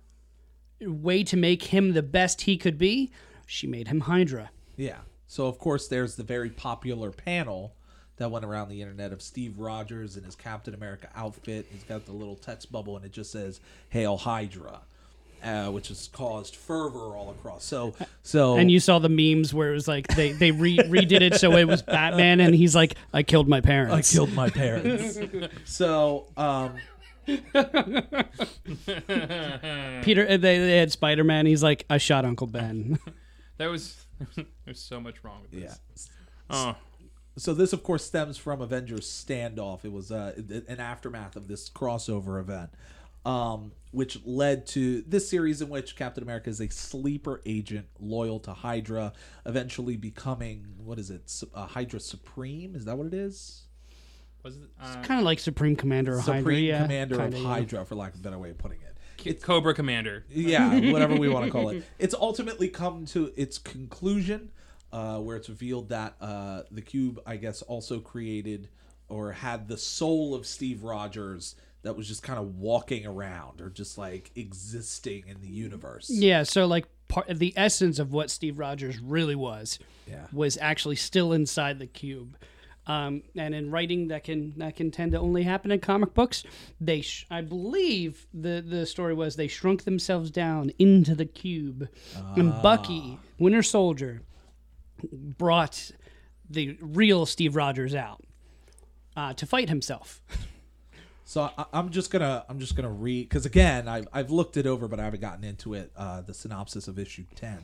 way to make him the best he could be, she made him Hydra. Yeah. So of course there's the very popular panel that went around the internet of Steve Rogers in his Captain America outfit. He's got the little text bubble and it just says "Hail Hydra," uh, which has caused fervor all across. So so And you saw the memes where it was like they they re- redid it so it was Batman, and he's like, "I killed my parents." I killed my parents. so um Peter. uh, They, they had Spider Man. He's like, "I shot Uncle Ben." There was there's so much wrong with yeah. this. Oh, So this, of course, stems from Avengers Standoff. It was uh, an aftermath of this crossover event, um, which led to this series in which Captain America is a sleeper agent loyal to Hydra, eventually becoming what is it? Su- Uh, Hydra Supreme? Is that what it is? was it uh, kind of like Supreme Commander of Supreme Hydra. Yeah, Commander kinda, of yeah. Hydra, for lack of a better way of putting it. It's, Cobra Commander? yeah, whatever we want to call it. It's ultimately come to its conclusion, uh, where it's revealed that uh, the cube, I guess, also created or had the soul of Steve Rogers that was just kind of walking around or just like existing in the universe. Yeah, so like part the essence of what Steve Rogers really was Yeah. was actually still inside the cube. Um, and in writing, that can that can tend to only happen in comic books. They, sh- I believe, the the story was they shrunk themselves down into the cube, and Bucky, Winter Soldier, brought the real Steve Rogers out uh, to fight himself. So I, I'm just gonna I'm just gonna read because again I've I've looked it over but I haven't gotten into it. Uh, the synopsis of issue ten,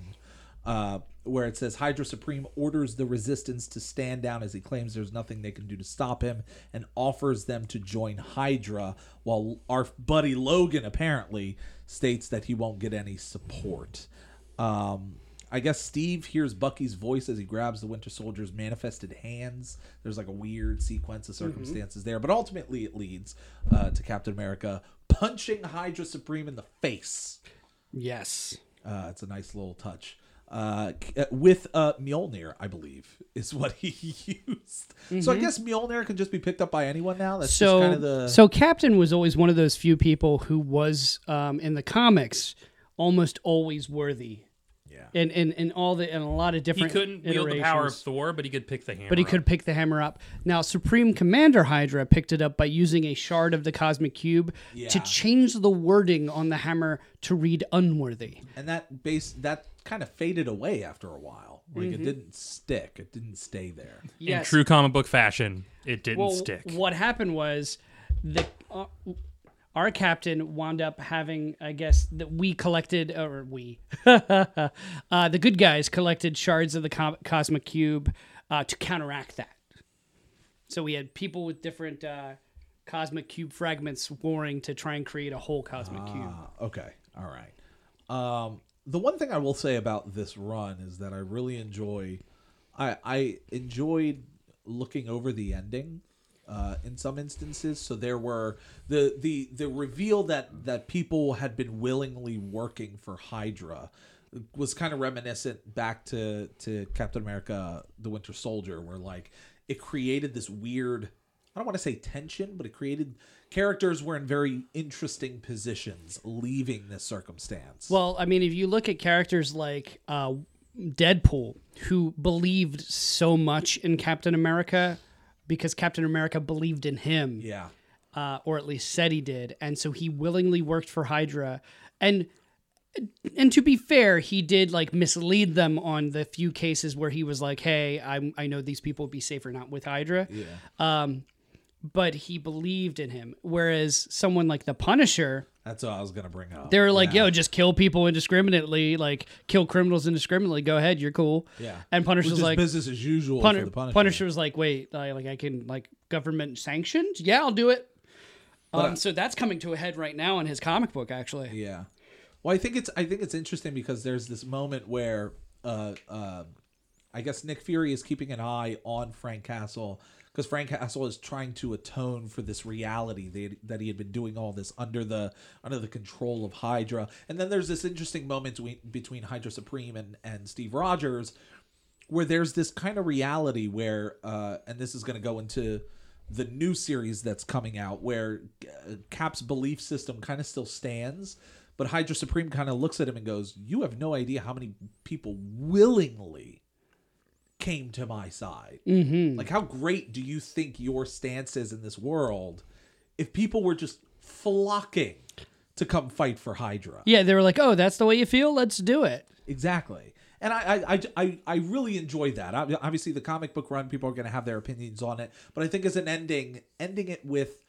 uh, where it says Hydra Supreme orders the Resistance to stand down as he claims there's nothing they can do to stop him, and offers them to join Hydra. While our buddy Logan apparently states that he won't get any support. Um, I guess Steve hears Bucky's voice as he grabs the Winter Soldier's manifested hands. There's like a weird sequence of circumstances there, but ultimately it leads uh, to Captain America punching Hydra Supreme in the face. Yes. Uh, it's a nice little touch. Uh, uh, with uh, Mjolnir, I believe, is what he used. So I guess Mjolnir can just be picked up by anyone now. That's so just kind of the so Captain was always one of those few people who was um, in the comics almost always worthy. Yeah. In in, in all the in a lot of different. He couldn't wield the power of. Thor, but he could pick the hammer. but he up. could pick the hammer up. Now, Supreme Commander Hydra picked it up by using a shard of the Cosmic Cube to change the wording on the hammer to read unworthy. and that base that kind of faded away after a while. Like it didn't stick. It didn't stay there. Yes. In true comic book fashion, it didn't well, stick. What happened was the uh, our captain wound up having, I guess, that we collected, or we, uh, the good guys collected shards of the co- cosmic cube uh, to counteract that. So we had people with different uh, cosmic cube fragments warring to try and create a whole cosmic cube. Ah, okay. All right. Um, the one thing I will say about this run is that I really enjoy. I I enjoyed looking over the ending. Uh, in some instances, so there were the the the reveal that that people had been willingly working for Hydra was kind of reminiscent back to to Captain America: The Winter Soldier, where like it created this weird I don't want to say tension, but it created characters were in very interesting positions leaving this circumstance. Well, I mean, if you look at characters like uh, Deadpool, who believed so much in Captain America because Captain America believed in him, yeah. uh, or at least said he did, and so he willingly worked for Hydra. And and to be fair, he did like mislead them on the few cases where he was like, "Hey, I I know these people would be safer not with Hydra." Yeah. Um, but he believed in him. Whereas someone like the Punisher, That's what I was gonna bring up. they're like, yeah. yo, just kill people indiscriminately, like kill criminals indiscriminately. Go ahead, you're cool. Yeah. And Which Punisher's like, business as usual Pun- for the Punisher. Punisher was like, wait, I, like I can like government sanctioned? Yeah, I'll do it. Um, so that's coming to a head right now in his comic book, actually. Yeah. Well, I think it's I think it's interesting because there's this moment where uh uh I guess Nick Fury is keeping an eye on Frank Castle because Frank Castle is trying to atone for this reality that, that he had been doing all this under the under the control of Hydra. And then there's this interesting moment between, Hydra Supreme and and Steve Rogers where there's this kind of reality where uh and this is going to go into the new series that's coming out where uh, Cap's belief system kind of still stands but Hydra Supreme kind of looks at him and goes you have no idea how many people willingly came to my side mm-hmm. like how great do you think your stance is in this world if people were just flocking to come fight for Hydra Yeah, they were like, oh, that's the way you feel? Let's do it. Exactly. And I, I, I, I, really enjoyed that. Obviously, the comic book run, people are going to have their opinions on it. But I think as an ending, ending it with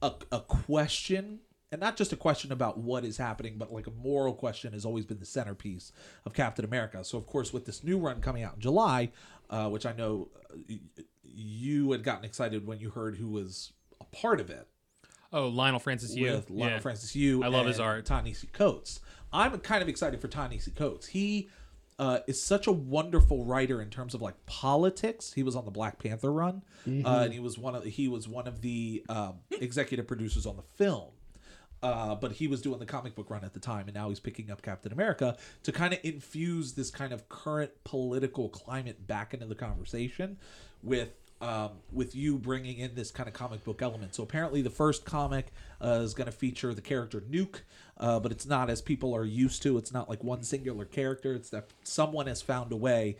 a, a question, and not just a question about what is happening, but like a moral question has always been the centerpiece of Captain America. So, of course, with this new run coming out in July, uh, which I know uh, you had gotten excited when you heard who was a part of it oh, Leinil Francis Yu. with Leinil yeah. Francis Yu. I love his art. Ta-Nehisi Coates. I'm kind of excited for Ta-Nehisi Coates. He uh, is such a wonderful writer in terms of like politics. He was on the Black Panther run, Mm-hmm. uh, and he was one of he was one of the um, executive producers on the film. Uh, but he was doing the comic book run at the time, and now he's picking up Captain America to kind of infuse this kind of current political climate back into the conversation with um, with you bringing in this kind of comic book element. So apparently, the first comic uh, is going to feature the character Nuke, uh, but it's not as people are used to. It's not like one singular character. It's that someone has found a way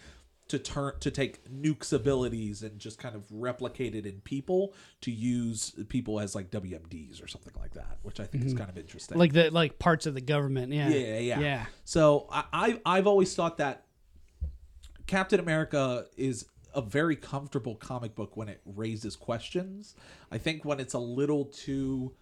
to turn to take Nuke's abilities and just kind of replicate it in people to use people as like WMDs or something like that, which I think is mm-hmm. kind of interesting. Like the like parts of the government. Yeah. Yeah, yeah. Yeah. So I, I I've always thought that Captain America is a very comfortable comic book when it raises questions. I think when it's a little too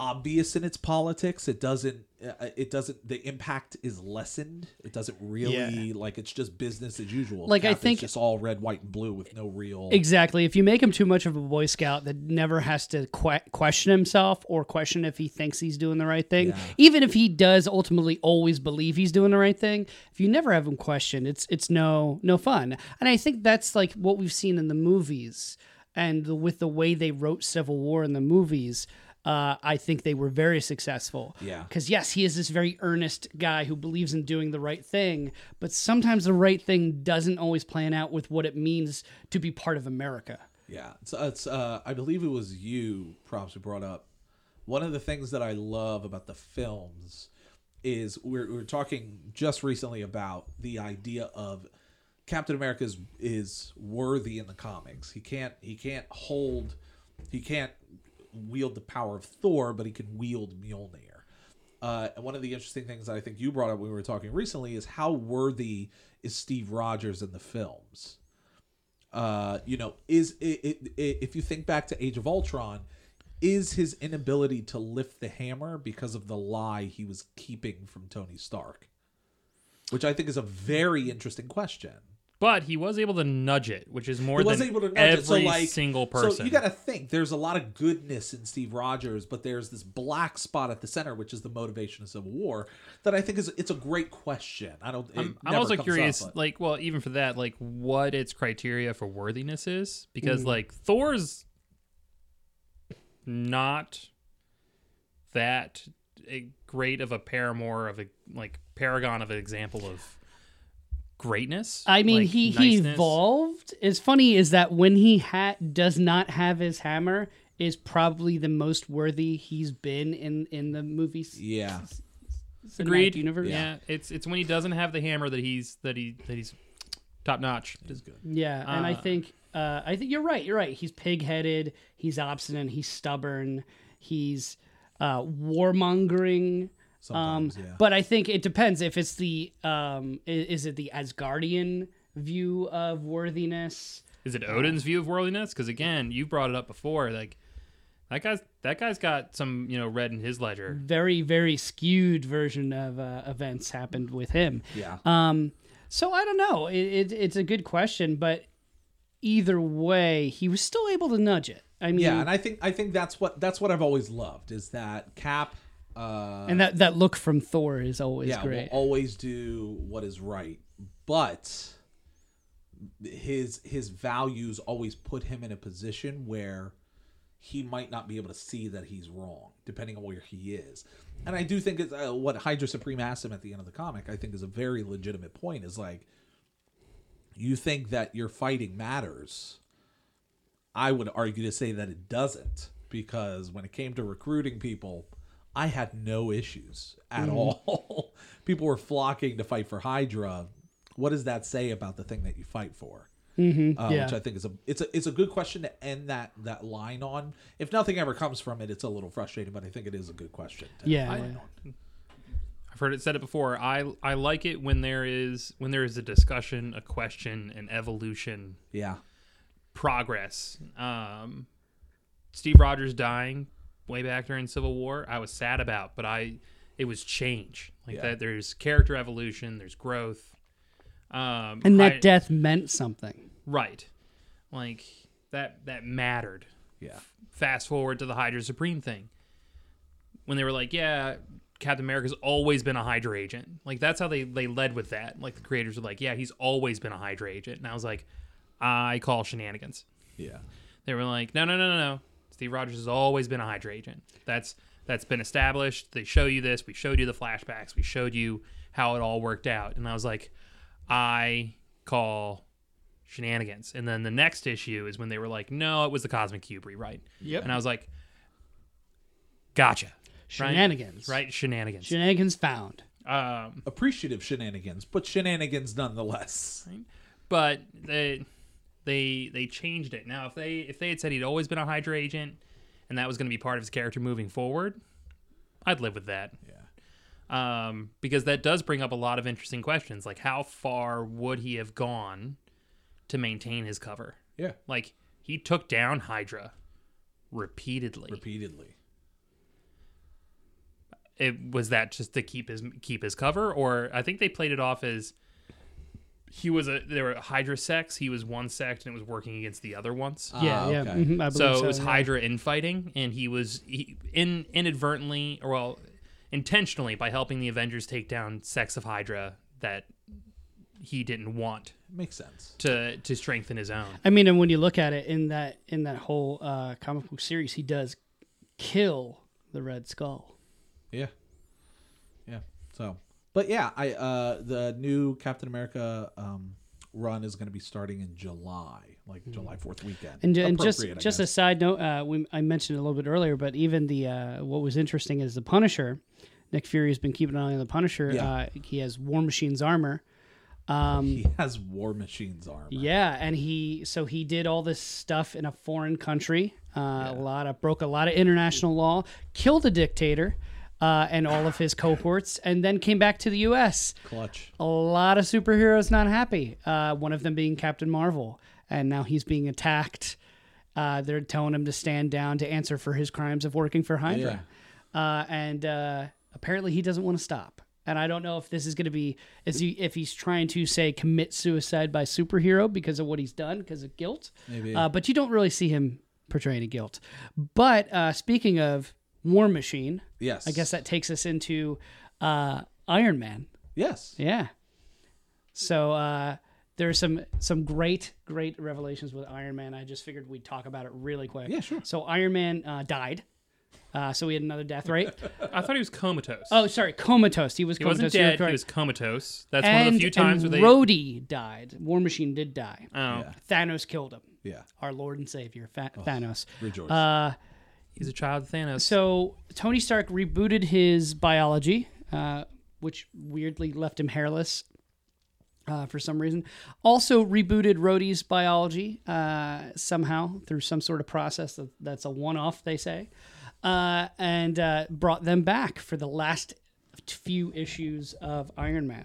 obvious in its politics, it doesn't. Uh, it doesn't. The impact is lessened. It doesn't really like it's just business as usual. Like, I Cap is think- it's all red, white, and blue with no real. Exactly. If you make him too much of a Boy Scout that never has to que- question himself or question if he thinks he's doing the right thing, Yeah. even if he does ultimately always believe he's doing the right thing, if you never have him question, it's it's no no fun. And I think that's like what we've seen in the movies and the, with the way they wrote Civil War in the movies. Uh, I think they were very successful. Yeah. Because, yes, he is this very earnest guy who believes in doing the right thing, but sometimes the right thing doesn't always plan out with what it means to be part of America. Yeah, it's, it's uh, I believe it was you, props, who brought up one of the things that I love about the films is we're, we're talking just recently about the idea of Captain America is, is worthy in the comics. He can't he can't hold he can't wield the power of Thor, but he can wield Mjolnir. Uh, and one of the interesting things that I think you brought up when we were talking recently is how worthy is Steve Rogers in the films uh, you know, is it, it, it, if you think back to Age of Ultron, is his inability to lift the hammer because of the lie he was keeping from Tony Stark? Which I think is a very interesting question. But he was able to nudge it, which is more He was than able to nudge every it. So like single person. So you got to think there's a lot of goodness in Steve Rogers, but there's this black spot at the center, which is the motivation of Civil War. That I think is it's a great question. I don't. I'm, I'm also curious, up, like, well, even for that, like, what its criteria for worthiness is, Mm. because like Thor's not that eh, great of a paramour of a like paragon of an example of greatness. I mean, like, he he evolved. As funny is that when he ha- does not have his hammer, is probably the most worthy he's been in in the movies. yeah, cinematic Agreed. Universe. Yeah, it's it's when he doesn't have the hammer that he's that he that he's top notch. it's good. Yeah, and I Uh, think uh, I think you're right. You're right. He's pig-headed. He's obstinate. He's stubborn. He's uh, warmongering. Um, yeah. But I think it depends if it's the um, is it the Asgardian view of worthiness? Is it Odin's view of worldliness? Because again, you brought it up before. Like that guy's that guy's got some you know red in his ledger. Very very skewed version of uh, events happened with him. Yeah. Um, so I don't know. It, it, it's a good question, but either way, he was still able to nudge it. I mean, yeah, and I think I think that's what that's what I've always loved is that Cap. Uh, and that that look from Thor is always yeah, will great. always do what is right, but his his values always put him in a position where he might not be able to see that he's wrong, depending on where he is. And I do think it's, uh, what Hydra Supreme asked him at the end of the comic, I think, is a very legitimate point. Is like, you think that your fighting matters. I would argue to say that it doesn't, because when it came to recruiting people, I had no issues at all. people were flocking to fight for Hydra. What does that say about the thing that you fight for? uh, yeah. which I think is a it's a it's a good question to end that that line on. If nothing ever comes from it, it's a little frustrating, but I think it is a good question. to Yeah. end. I've heard it said it before. I I like it when there is when there is a discussion, a question, an evolution, yeah, progress. Um, Steve Rogers dying way back during Civil War, I was sad about, but I it was change like Yeah. that. There's character evolution, there's growth. Um, and that I- death meant something. right, like that that mattered. yeah, fast forward to the Hydra Supreme thing. When they were like, yeah, Captain America's always been a Hydra agent. Like that's how they they led with that. Like the creators were like, yeah, he's always been a Hydra agent. And I was like, I call shenanigans. yeah, They were like, no, no, no, no, no. Steve Rogers has always been a Hydra agent. That's that's been established. They show you this. We showed you the flashbacks. We showed you how it all worked out. And I was like, I call shenanigans. And then the next issue is when they were like, no, it was the Cosmic Cube rewrite. Yep. And I was like, gotcha. Shenanigans. Right? Shenanigans. Shenanigans found. um, appreciative shenanigans, but shenanigans nonetheless. but they they they changed it. Now, if they if they had said he'd always been a Hydra agent, and that was going to be part of his character moving forward, I'd live with that. Yeah, Um, because that does bring up a lot of interesting questions, like how far would he have gone to maintain his cover. Yeah. Like he took down Hydra repeatedly. Repeatedly. it was that just to keep his keep his cover, or I think they played it off as he was a there were Hydra sects. He was one sect and it was working against the other ones. yeah, Ah, yeah. okay. mhm, I believe so so it was yeah. Hydra infighting, and he was he, in inadvertently, or well, intentionally, by helping the Avengers take down sects of Hydra that he didn't want Makes sense. to to strengthen his own. I mean, and when you look at it in that in that whole uh, comic book series, he does kill the Red Skull. Yeah. Yeah. So, but yeah, I uh the new Captain America um run is going to be starting in July, like July 4th weekend. And, and just just a side note, uh, we, I mentioned it a little bit earlier, but even the uh, what was interesting is the Punisher. Nick Fury has been keeping an eye on the Punisher. Yeah. Uh, he has War Machine's armor. Um, he has War Machine's armor. Yeah, and he so he did all this stuff in a foreign country. Uh, A lot of broke a lot of international law, killed a dictator uh, and all of his cohorts, and then came back to the U.S. Clutch. A lot of superheroes not happy. Uh, one of them being Captain Marvel, and now he's being attacked. Uh, they're telling him to stand down to answer for his crimes of working for Hydra, uh, and uh, apparently he doesn't want to stop. And I don't know if this is going to be is he if he's trying to say commit suicide by superhero because of what he's done because of guilt. Maybe. Uh, but you don't really see him portraying guilt. But uh, speaking of War Machine, Yes. I guess that takes us into uh, Iron Man. Yes. Yeah. So uh, there's some some great great revelations with Iron Man. I just figured we'd talk about it really quick. Yeah, sure. So Iron Man uh, died. Uh, so we had another death, right? I thought he was comatose. oh, sorry, comatose. He was he comatose. wasn't dead. He was comatose. That's and, one of the few times and where they. Rhodey died. War Machine did die. oh, Yeah. Thanos killed him. Yeah. Our Lord and Savior, Fa- Thanos. Rejoice. Uh, he's a child of Thanos. so Tony Stark rebooted his biology, uh, which weirdly left him hairless uh, for some reason. Also rebooted Rhodey's biology uh, somehow through some sort of process that, that's a one-off, they say, uh, and uh, brought them back for the last few issues of Iron Man.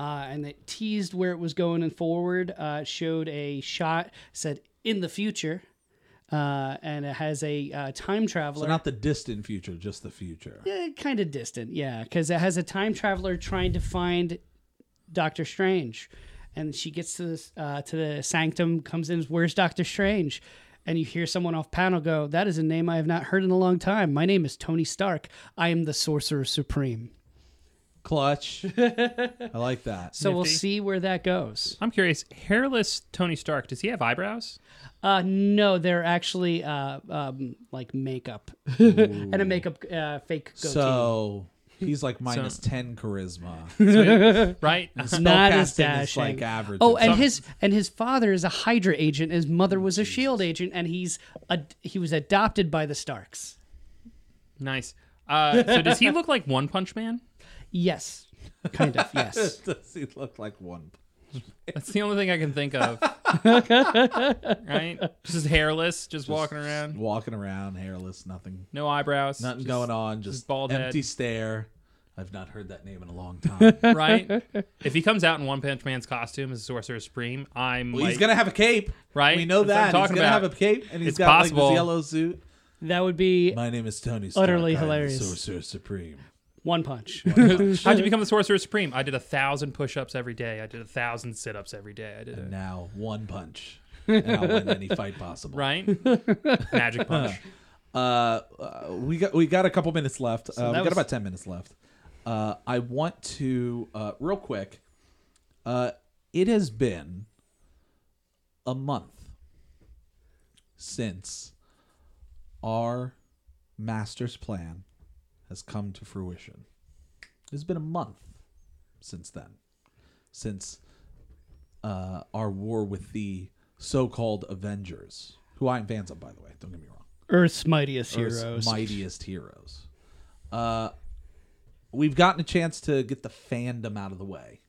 Uh, and it teased where it was going and forward. Uh, showed a shot said in the future, uh, and it has a uh, time traveler. so not the distant future, just the future. Yeah, kind of distant, yeah, because it has a time traveler trying to find Doctor Strange, and she gets to this uh, to the sanctum, comes in, where's Doctor Strange? And you hear someone off panel go, "That is a name I have not heard in a long time. My name is Tony Stark. I am the Sorcerer Supreme." Clutch. I like that. So we'll Nifty. see where that goes. I'm curious. Hairless Tony Stark. Does he have eyebrows? Uh, no, they're actually uh, um, like makeup and a makeup uh, fake goatee. So he's like minus 10 charisma. Right. not as Spellcasting is dashing. like average. Oh, and his and his father is a Hydra agent. His mother was a Shield agent, and he's a, he was adopted by the Starks. nice. Uh, so does he look like One Punch Man? Yes, kind of. Yes. Does he look like one? That's the only thing I can think of. right? Just hairless, just, walking around, Walking around, hairless, nothing. no eyebrows, Nothing just- going on, just, bald head. empty stare. I've not heard that name in a long time. Right? if he comes out in One Punch Man's costume as Sorcerer Supreme, I'm well, like, he's gonna have a cape, Right? We know That's what I'm that he's talking gonna about. have a cape, and he's It's got like possible. this yellow suit. That would be My name is Tony. Stark. Utterly I am the hilarious. Sorcerer Supreme. One punch. How'd you become the Sorcerer Supreme? I did a thousand push-ups every day. I did a thousand sit-ups every day. I did And it. now one punch, and I'll win any fight possible. Right? Magic punch. Uh, uh, we got we got a couple minutes left. uh, we that got was- about ten minutes left. Uh, I want to uh, real quick. Uh, it has been a month since our master's plan has come to fruition. It's been a month since then, since uh, our war with the so-called Avengers, who I'm fans of, by the way. Don't get me wrong. Earth's mightiest heroes. Earth's heroes. mightiest heroes. Uh, we've gotten a chance to get the fandom out of the way.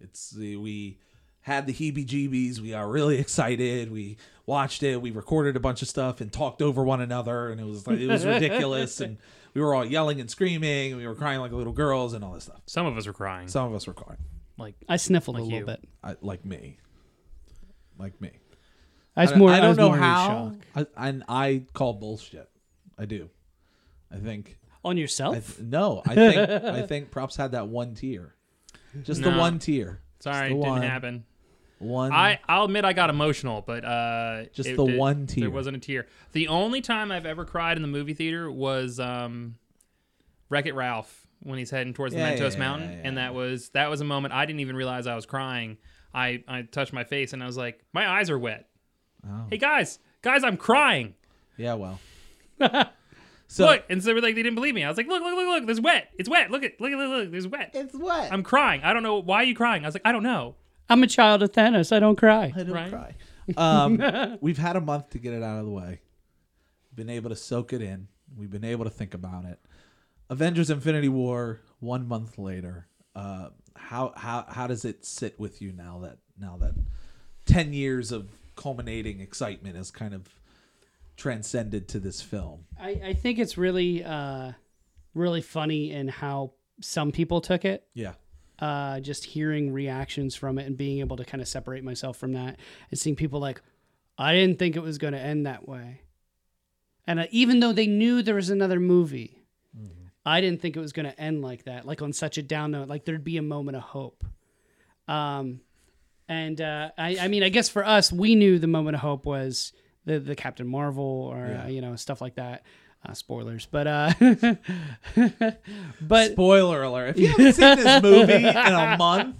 It's we had the heebie-jeebies. We are really excited. We watched it. We recorded a bunch of stuff and talked over one another, and it was like, it was ridiculous. and we were all yelling and screaming, and we were crying like little girls and all this stuff. Some of us were crying. Some of us were crying, like I sniffled a Like little you. bit. I, like me. like me. I was I, more. I I don't was know more in how. shock. I, and I call bullshit. I do. I think. on I yourself. th- no, I think I think props had that one tier, just the No. one tier. Sorry, Just the didn't one, happen. One. I I'll admit I got emotional, but uh, Just it the did- one tear. There wasn't a tear. The only time I've ever cried in the movie theater was um, Wreck It Ralph when he's heading towards Yeah, the Mentos yeah, Mountain, yeah, and that was that was a moment I didn't even realize I was crying. I I touched my face and I was like, my eyes are wet. Oh. Hey guys, guys, I'm crying. yeah, well. so look, and so they were like they didn't believe me. I was like, look, look, look, look, there's wet. It's wet. Look at look at look, look there's wet. it's wet. I'm crying. I don't know why are you crying. I was like, I don't know. I'm a child of Thanos. I don't cry. I don't Right? cry. Um, we've had a month to get it out of the way. Been able to soak it in. We've been able to think about it. Avengers: Infinity War. One month later, uh, how how how does it sit with you now that now that ten years of culminating excitement has kind of transcended to this film? I, I think it's really, uh, really funny in how some people took it. Yeah, uh, just hearing reactions from it and being able to kind of separate myself from that and seeing people like, I didn't think it was going to end that way. And uh, even though they knew there was another movie, I didn't think it was going to end like that, like on such a down note, like there'd be a moment of hope. Um, and uh, I, I mean, I guess for us, we knew the moment of hope was the the Captain Marvel or Yeah. uh, you know stuff like that. Uh, spoilers, but uh, but Spoiler alert! If you haven't seen this movie in a month,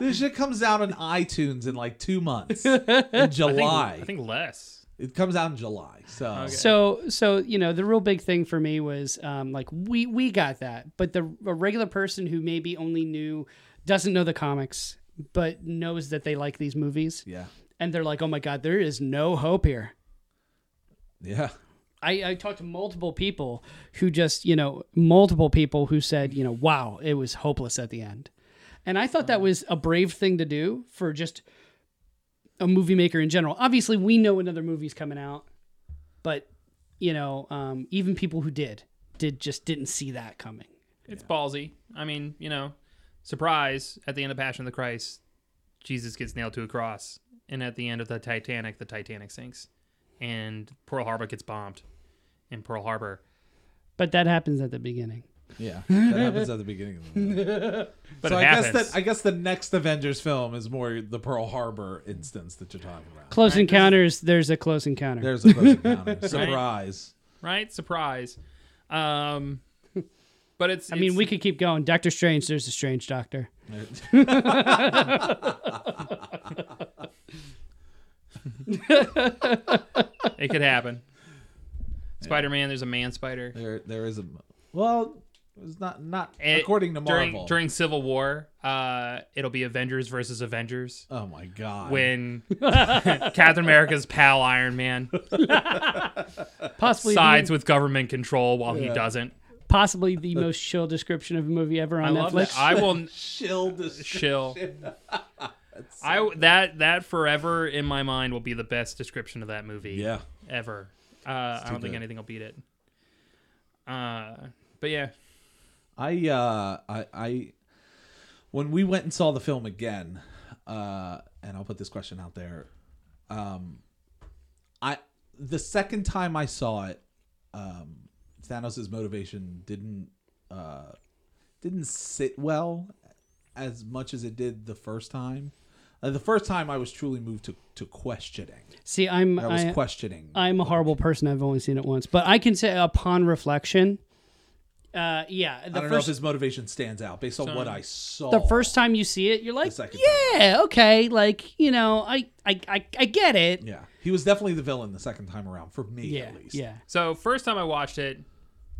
this shit comes out on iTunes in like two months in I think, July. I think less. it comes out in July. So So so you know the real big thing for me was um, like we we got that, but the a regular person who maybe only knew doesn't know the comics but knows that they like these movies yeah, and they're like, oh my god, there is no hope here. yeah, I, I talked to multiple people who just you know multiple people who said you know wow it was hopeless at the end, and I thought that was a brave thing to do for just a movie maker in general. Obviously, we know another movie's coming out, but you know um, even people who did did just didn't see that coming. It's ballsy. I mean, you know, surprise at the end of Passion of the Christ, Jesus gets nailed to a cross, and at the end of the Titanic, the Titanic sinks, and Pearl Harbor gets bombed in Pearl Harbor. But that happens at the beginning. yeah. That happens at the beginning of the movie. But so it I happens. guess that I guess the next Avengers film is more the Pearl Harbor instance that you're talking about. Close encounters. There's a close encounter. There's a close encounter. Surprise. right? Surprise. Um, but it's. I mean, it's- we could keep going. Doctor Strange. There's a strange doctor. It could happen. Spider Man. There's a man spider. There there is a well. It's not not It- according to during Marvel. during Civil War, uh, it'll be Avengers versus Avengers. oh my god. When Captain America's pal Iron Man Possibly sides the, with government control while he doesn't. possibly the most chill description of a movie ever I on love Netflix. that. I will shill this chill. I that that forever in my mind will be the best description of that movie. Yeah. ever. Uh, I don't think good. anything will beat it. Uh, but yeah, I uh I I when we went and saw the film again, uh and I'll put this question out there. Um I the second time I saw it, um Thanos' motivation didn't uh didn't sit well as much as it did the first time. Uh, the first time I was truly moved to to questioning. See, I'm I was I, questioning. I'm a horrible person. I've only seen it once, but I can say upon reflection, uh, yeah, the I don't know if his motivation stands out based on what I saw. the first time you see it, you're like, second yeah, okay, like you know, I I I, I get it. Yeah, he was definitely the villain the second time around for me Yeah, at least. yeah. So first time I watched it,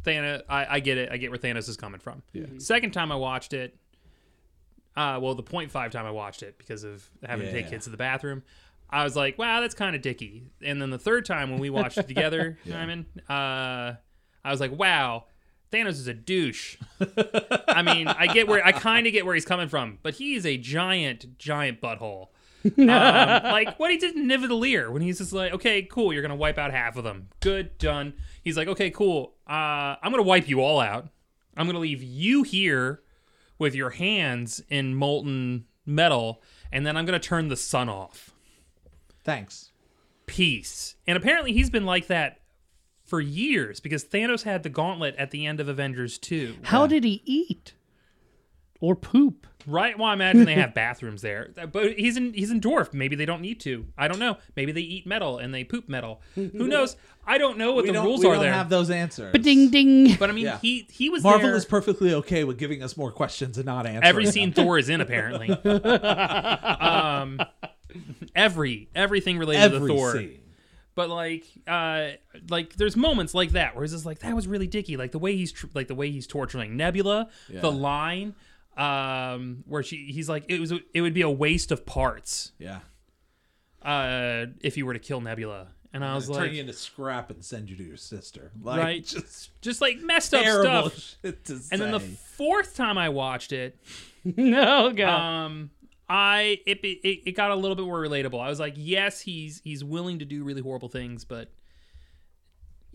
Thanos, I, I get it. I get where Thanos is coming from. Yeah. Second time I watched it, uh, well, the point five time I watched it because of having to take kids to the bathroom, I was like, wow, that's kind of dicky. And then the third time when we watched it together, Simon, uh, I was like, wow, Thanos is a douche. I mean, I get where I kind of get where he's coming from, but he's a giant, giant butthole. um, like what he did in Nidavellir when he's just like, okay, cool, you're gonna wipe out half of them. Good, done. He's like, okay, cool. Uh, I'm gonna wipe you all out. I'm gonna leave you here with your hands in molten metal, and then I'm gonna turn the sun off. Thanks. peace. And apparently he's been like that for years because Thanos had the gauntlet at the end of Avengers 2. How did he eat? Or poop? Right? Well, I imagine they have bathrooms there. But he's in he's in dwarf. Maybe they don't need to. I don't know. Maybe they eat metal and they poop metal. Who knows? I don't know what we the don't, rules we are don't there. have those answers. But ding ding. but I mean, Yeah. he he was Marvel there. is perfectly okay with giving us more questions and not answering. every them. scene Thor is in apparently. um, every everything related every to Thor. scene. But like, uh, like there's moments like that where it's just like that was really dicky. Like the way he's tr- like the way he's torturing Nebula. The line, um, where she he's like it was it would be a waste of parts, Yeah. uh, if you were to kill Nebula. And I was Turn like, you into scrap and send you to your sister. Like, right, Just just like messed up terrible stuff. shit to And then the say. fourth time I watched it, no God. um i it, it it got a little bit more relatable i was like yes he's he's willing to do really horrible things but he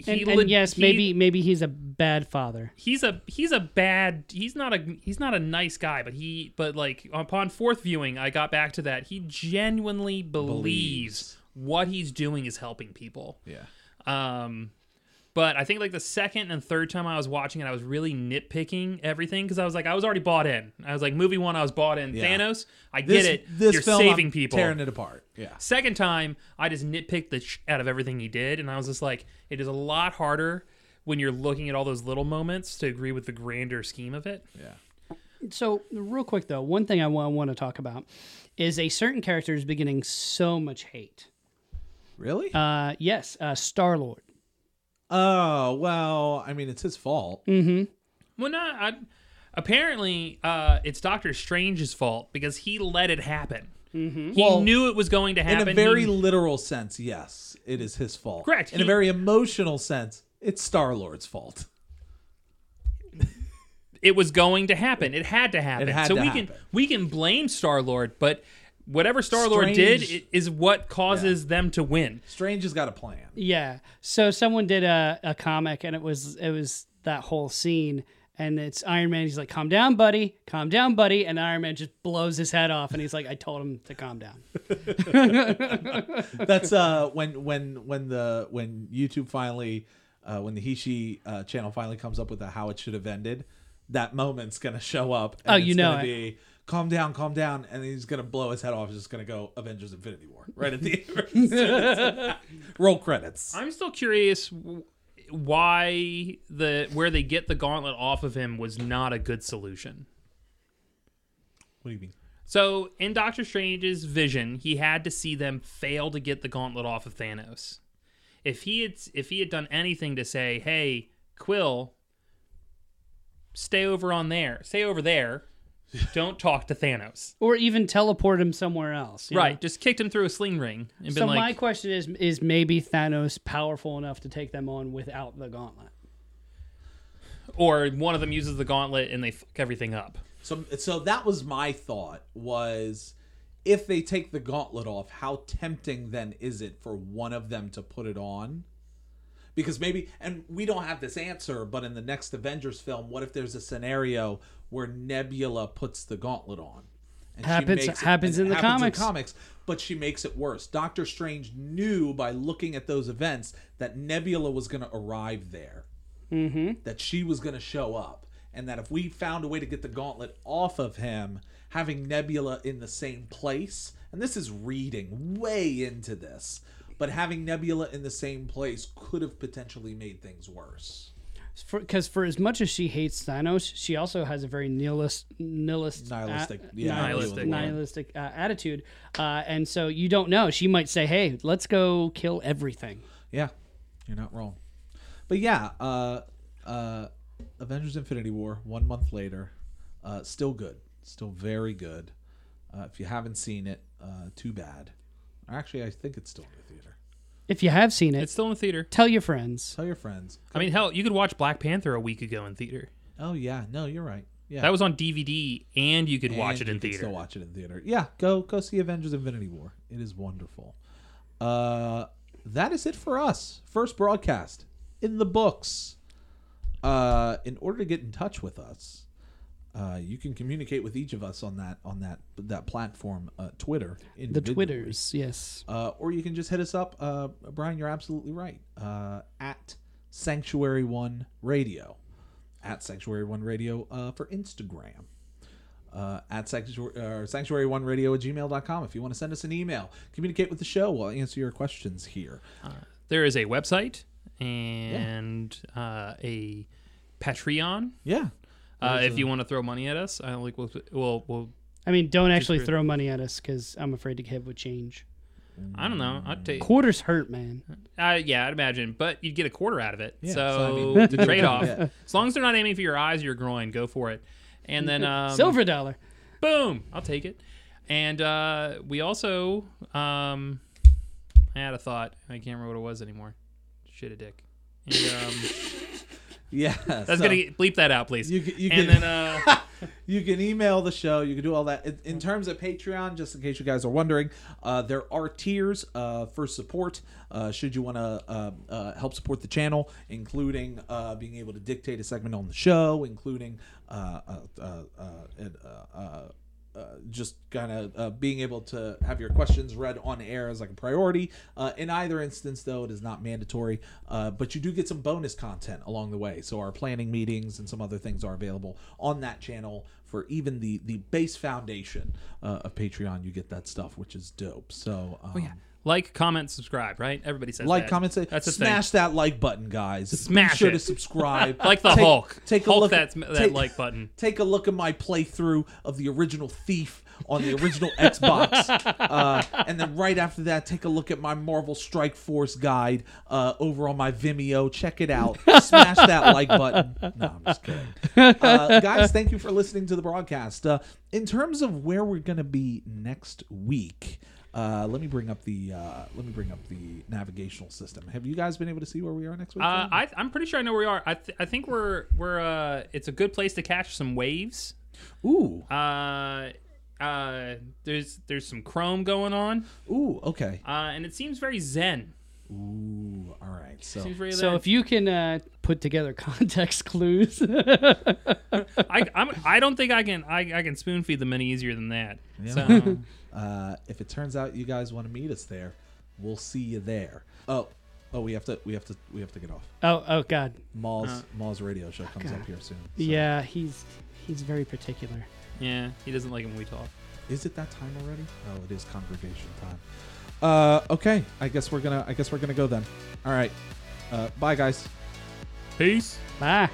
and, lit- and yes, he- maybe maybe he's a bad father. he's a he's a bad he's not a he's not a nice guy but he but like upon fourth viewing i got back to that he genuinely believes, Believes. what he's doing is helping people yeah. um but I think like the second and third time I was watching it, I was really nitpicking everything because I was like, I was already bought in. I was like, movie one, I was bought in. Yeah. Thanos, I This, get it. This You're film, saving I'm people. tearing it apart. Yeah. Second time, I just nitpicked the sh- out of everything he did, and I was just like, it is a lot harder when you're looking at all those little moments to agree with the grander scheme of it. Yeah. So real quick though, one thing I want, want to talk about is a certain character is beginning so much hate. Really? Uh, yes, uh, Star Lord. Oh well, I mean, it's his fault. Mm-hmm. Well, no, I, apparently uh, it's Doctor Strange's fault because he let it happen. He Well, knew it was going to happen. In a very He- literal sense, yes, it is his fault. Correct. In He- a very emotional sense, it's Star Lord's fault. it was going to happen. It had to happen. It had so to we happen. can we can blame Star Lord, but whatever Star Lord did i- is what causes them to win. Strange has got a plan. Yeah. So someone did a, a comic and it was it was that whole scene and it's Iron Man. He's like, "Calm down, buddy. Calm down, buddy." And Iron Man just blows his head off, and he's like, "I told him to calm down." That's uh when when when the when YouTube finally uh when the HISHE uh, channel finally comes up with the how it should have ended, that moment's gonna show up. And Oh, you it's know gonna it. be calm down, calm down, and he's gonna blow his head off. He's just gonna go Avengers: Infinity War right at the end. Roll credits. I'm still curious why the where they get the gauntlet off of him was not a good solution. What do you mean? So in Doctor Strange's vision, he had to see them fail to get the gauntlet off of Thanos. If he had if he had done anything to say, "Hey, Quill, stay over on there, stay over there, don't talk to Thanos," Or even teleport him somewhere else. you know? right? Just kicked him through a sling ring and So been my like, question is: Is maybe Thanos powerful enough to take them on without the gauntlet? or one of them uses the gauntlet and they fuck everything up. So so that was my thought was if they take the gauntlet off, how tempting then is it for one of them to put it on? Because maybe and we don't have this answer, but in the next Avengers film, what if there's a scenario where Nebula puts the gauntlet on? And Happens- it- happens in the happens comics. comics, but she makes it worse. Doctor Strange knew by looking at those events that Nebula was going to arrive there mm-hmm. that she was going to show up and that if we found a way to get the gauntlet off of him having nebula in the same place and this is reading way into this but having nebula in the same place could have potentially made things worse Because for, as much as she hates Thanos, she also has a very nihilist, nihilist, Nihilistic, a- yeah, Nihilistic. nihilistic uh, attitude, uh, and so you don't know. She might say, "Hey, let's go kill everything." yeah you're not wrong but yeah uh uh avengers infinity war one month later uh still good still very good uh, if you haven't seen it uh too bad actually i think it's still in the theater If you have seen it, It's still in the theater. tell your friends. tell your friends I mean, hell, you could watch Black Panther a week ago in theater. Oh yeah, no, you're right. Yeah, That was on DVD, and you could watch And it in you can theater. Still watch it in theater. Yeah, go go see Avengers: Infinity War. It is wonderful. Uh, that is it for us. First broadcast in the books. Uh, in order to get in touch with us, uh, you can communicate with each of us on that on that that platform, uh, Twitter. The. Twitters, yes. uh, or you can just hit us up. Uh, Brian, you're absolutely right. Uh, at Sanctuary One Radio, at Sanctuary One Radio uh, for Instagram. Uh, at sanctuary, uh, sanctuary one radio at gmail.com if you want to send us an email communicate with the show we'll answer your questions here There is a website and uh, a Patreon. yeah Uh, if you want to throw money at us, I don't think we'll we'll, we'll I mean, don't actually throw money at us because I'm afraid to have with change. I don't know. I'd take. Quarters hurt, man. Uh, yeah, I'd imagine, but you'd get a quarter out of it. Yeah, so, so, I mean, the trade off. yeah. As long as they're not aiming for your eyes or your groin, go for it. And then um, Silver dollar. boom, I'll take it. And uh, we also, um, I had a thought. I can't remember what it was anymore. Shit a dick. And, um, yeah that's so gonna get, bleep that out, please. you can, you and can then uh, you can email the show you can do all that in, in terms of patreon just in case you guys are wondering uh, there are tiers uh, for support uh, should you want to uh, uh, help support the channel including uh, being able to dictate a segment on the show including uh, just kind of uh, being able to have your questions read on air as like a priority. Uh, in either instance, though, it is not mandatory, uh, but you do get some bonus content along the way. So our planning meetings and some other things are available on that channel for even the the base foundation uh, of Patreon. You get that stuff, which is dope. So um, like, comment, subscribe. Right? Everybody says like, that. comment, say, That's smash that like button, guys. Smash Be sure it. to subscribe. Like the Take- Hulk. Take a Hulk look. that, at, that take- like button. take a look at my playthrough of the original Thief on the original Xbox, uh, and then right after that, take a look at my Marvel Strike Force guide uh, over on my Vimeo. Check it out. Smash that like button. No, I'm just kidding, uh, guys. Thank you for listening to the broadcast. Uh, in terms of where we're gonna be next week. Uh, let me bring up the uh, let me bring up the navigational system. Have you guys been able to see where we are next week? Uh, I, I'm pretty sure I know where we are. I, th- I think we're we're uh, it's a good place to catch some waves. ooh, Uh, uh, there's there's some chrome going on, ooh, okay, uh, and it seems very zen. ooh, all right. So Seems very So zen. if you can uh, put together context clues, I I'm, I don't think I can I, I can spoon feed them any easier than that. So Uh, if it turns out you guys want to meet us there, we'll see you there. Oh, oh, we have to, we have to, we have to get off. oh oh god, Mall's Uh, Mall's radio show comes up here soon. so- yeah, he's he's very particular. Yeah, he doesn't like it when we talk. Is it that time already? Oh, it is congregation time. Uh, okay. I guess we're gonna, I guess we're gonna go then. All right. Uh, bye, guys. Peace. Bye.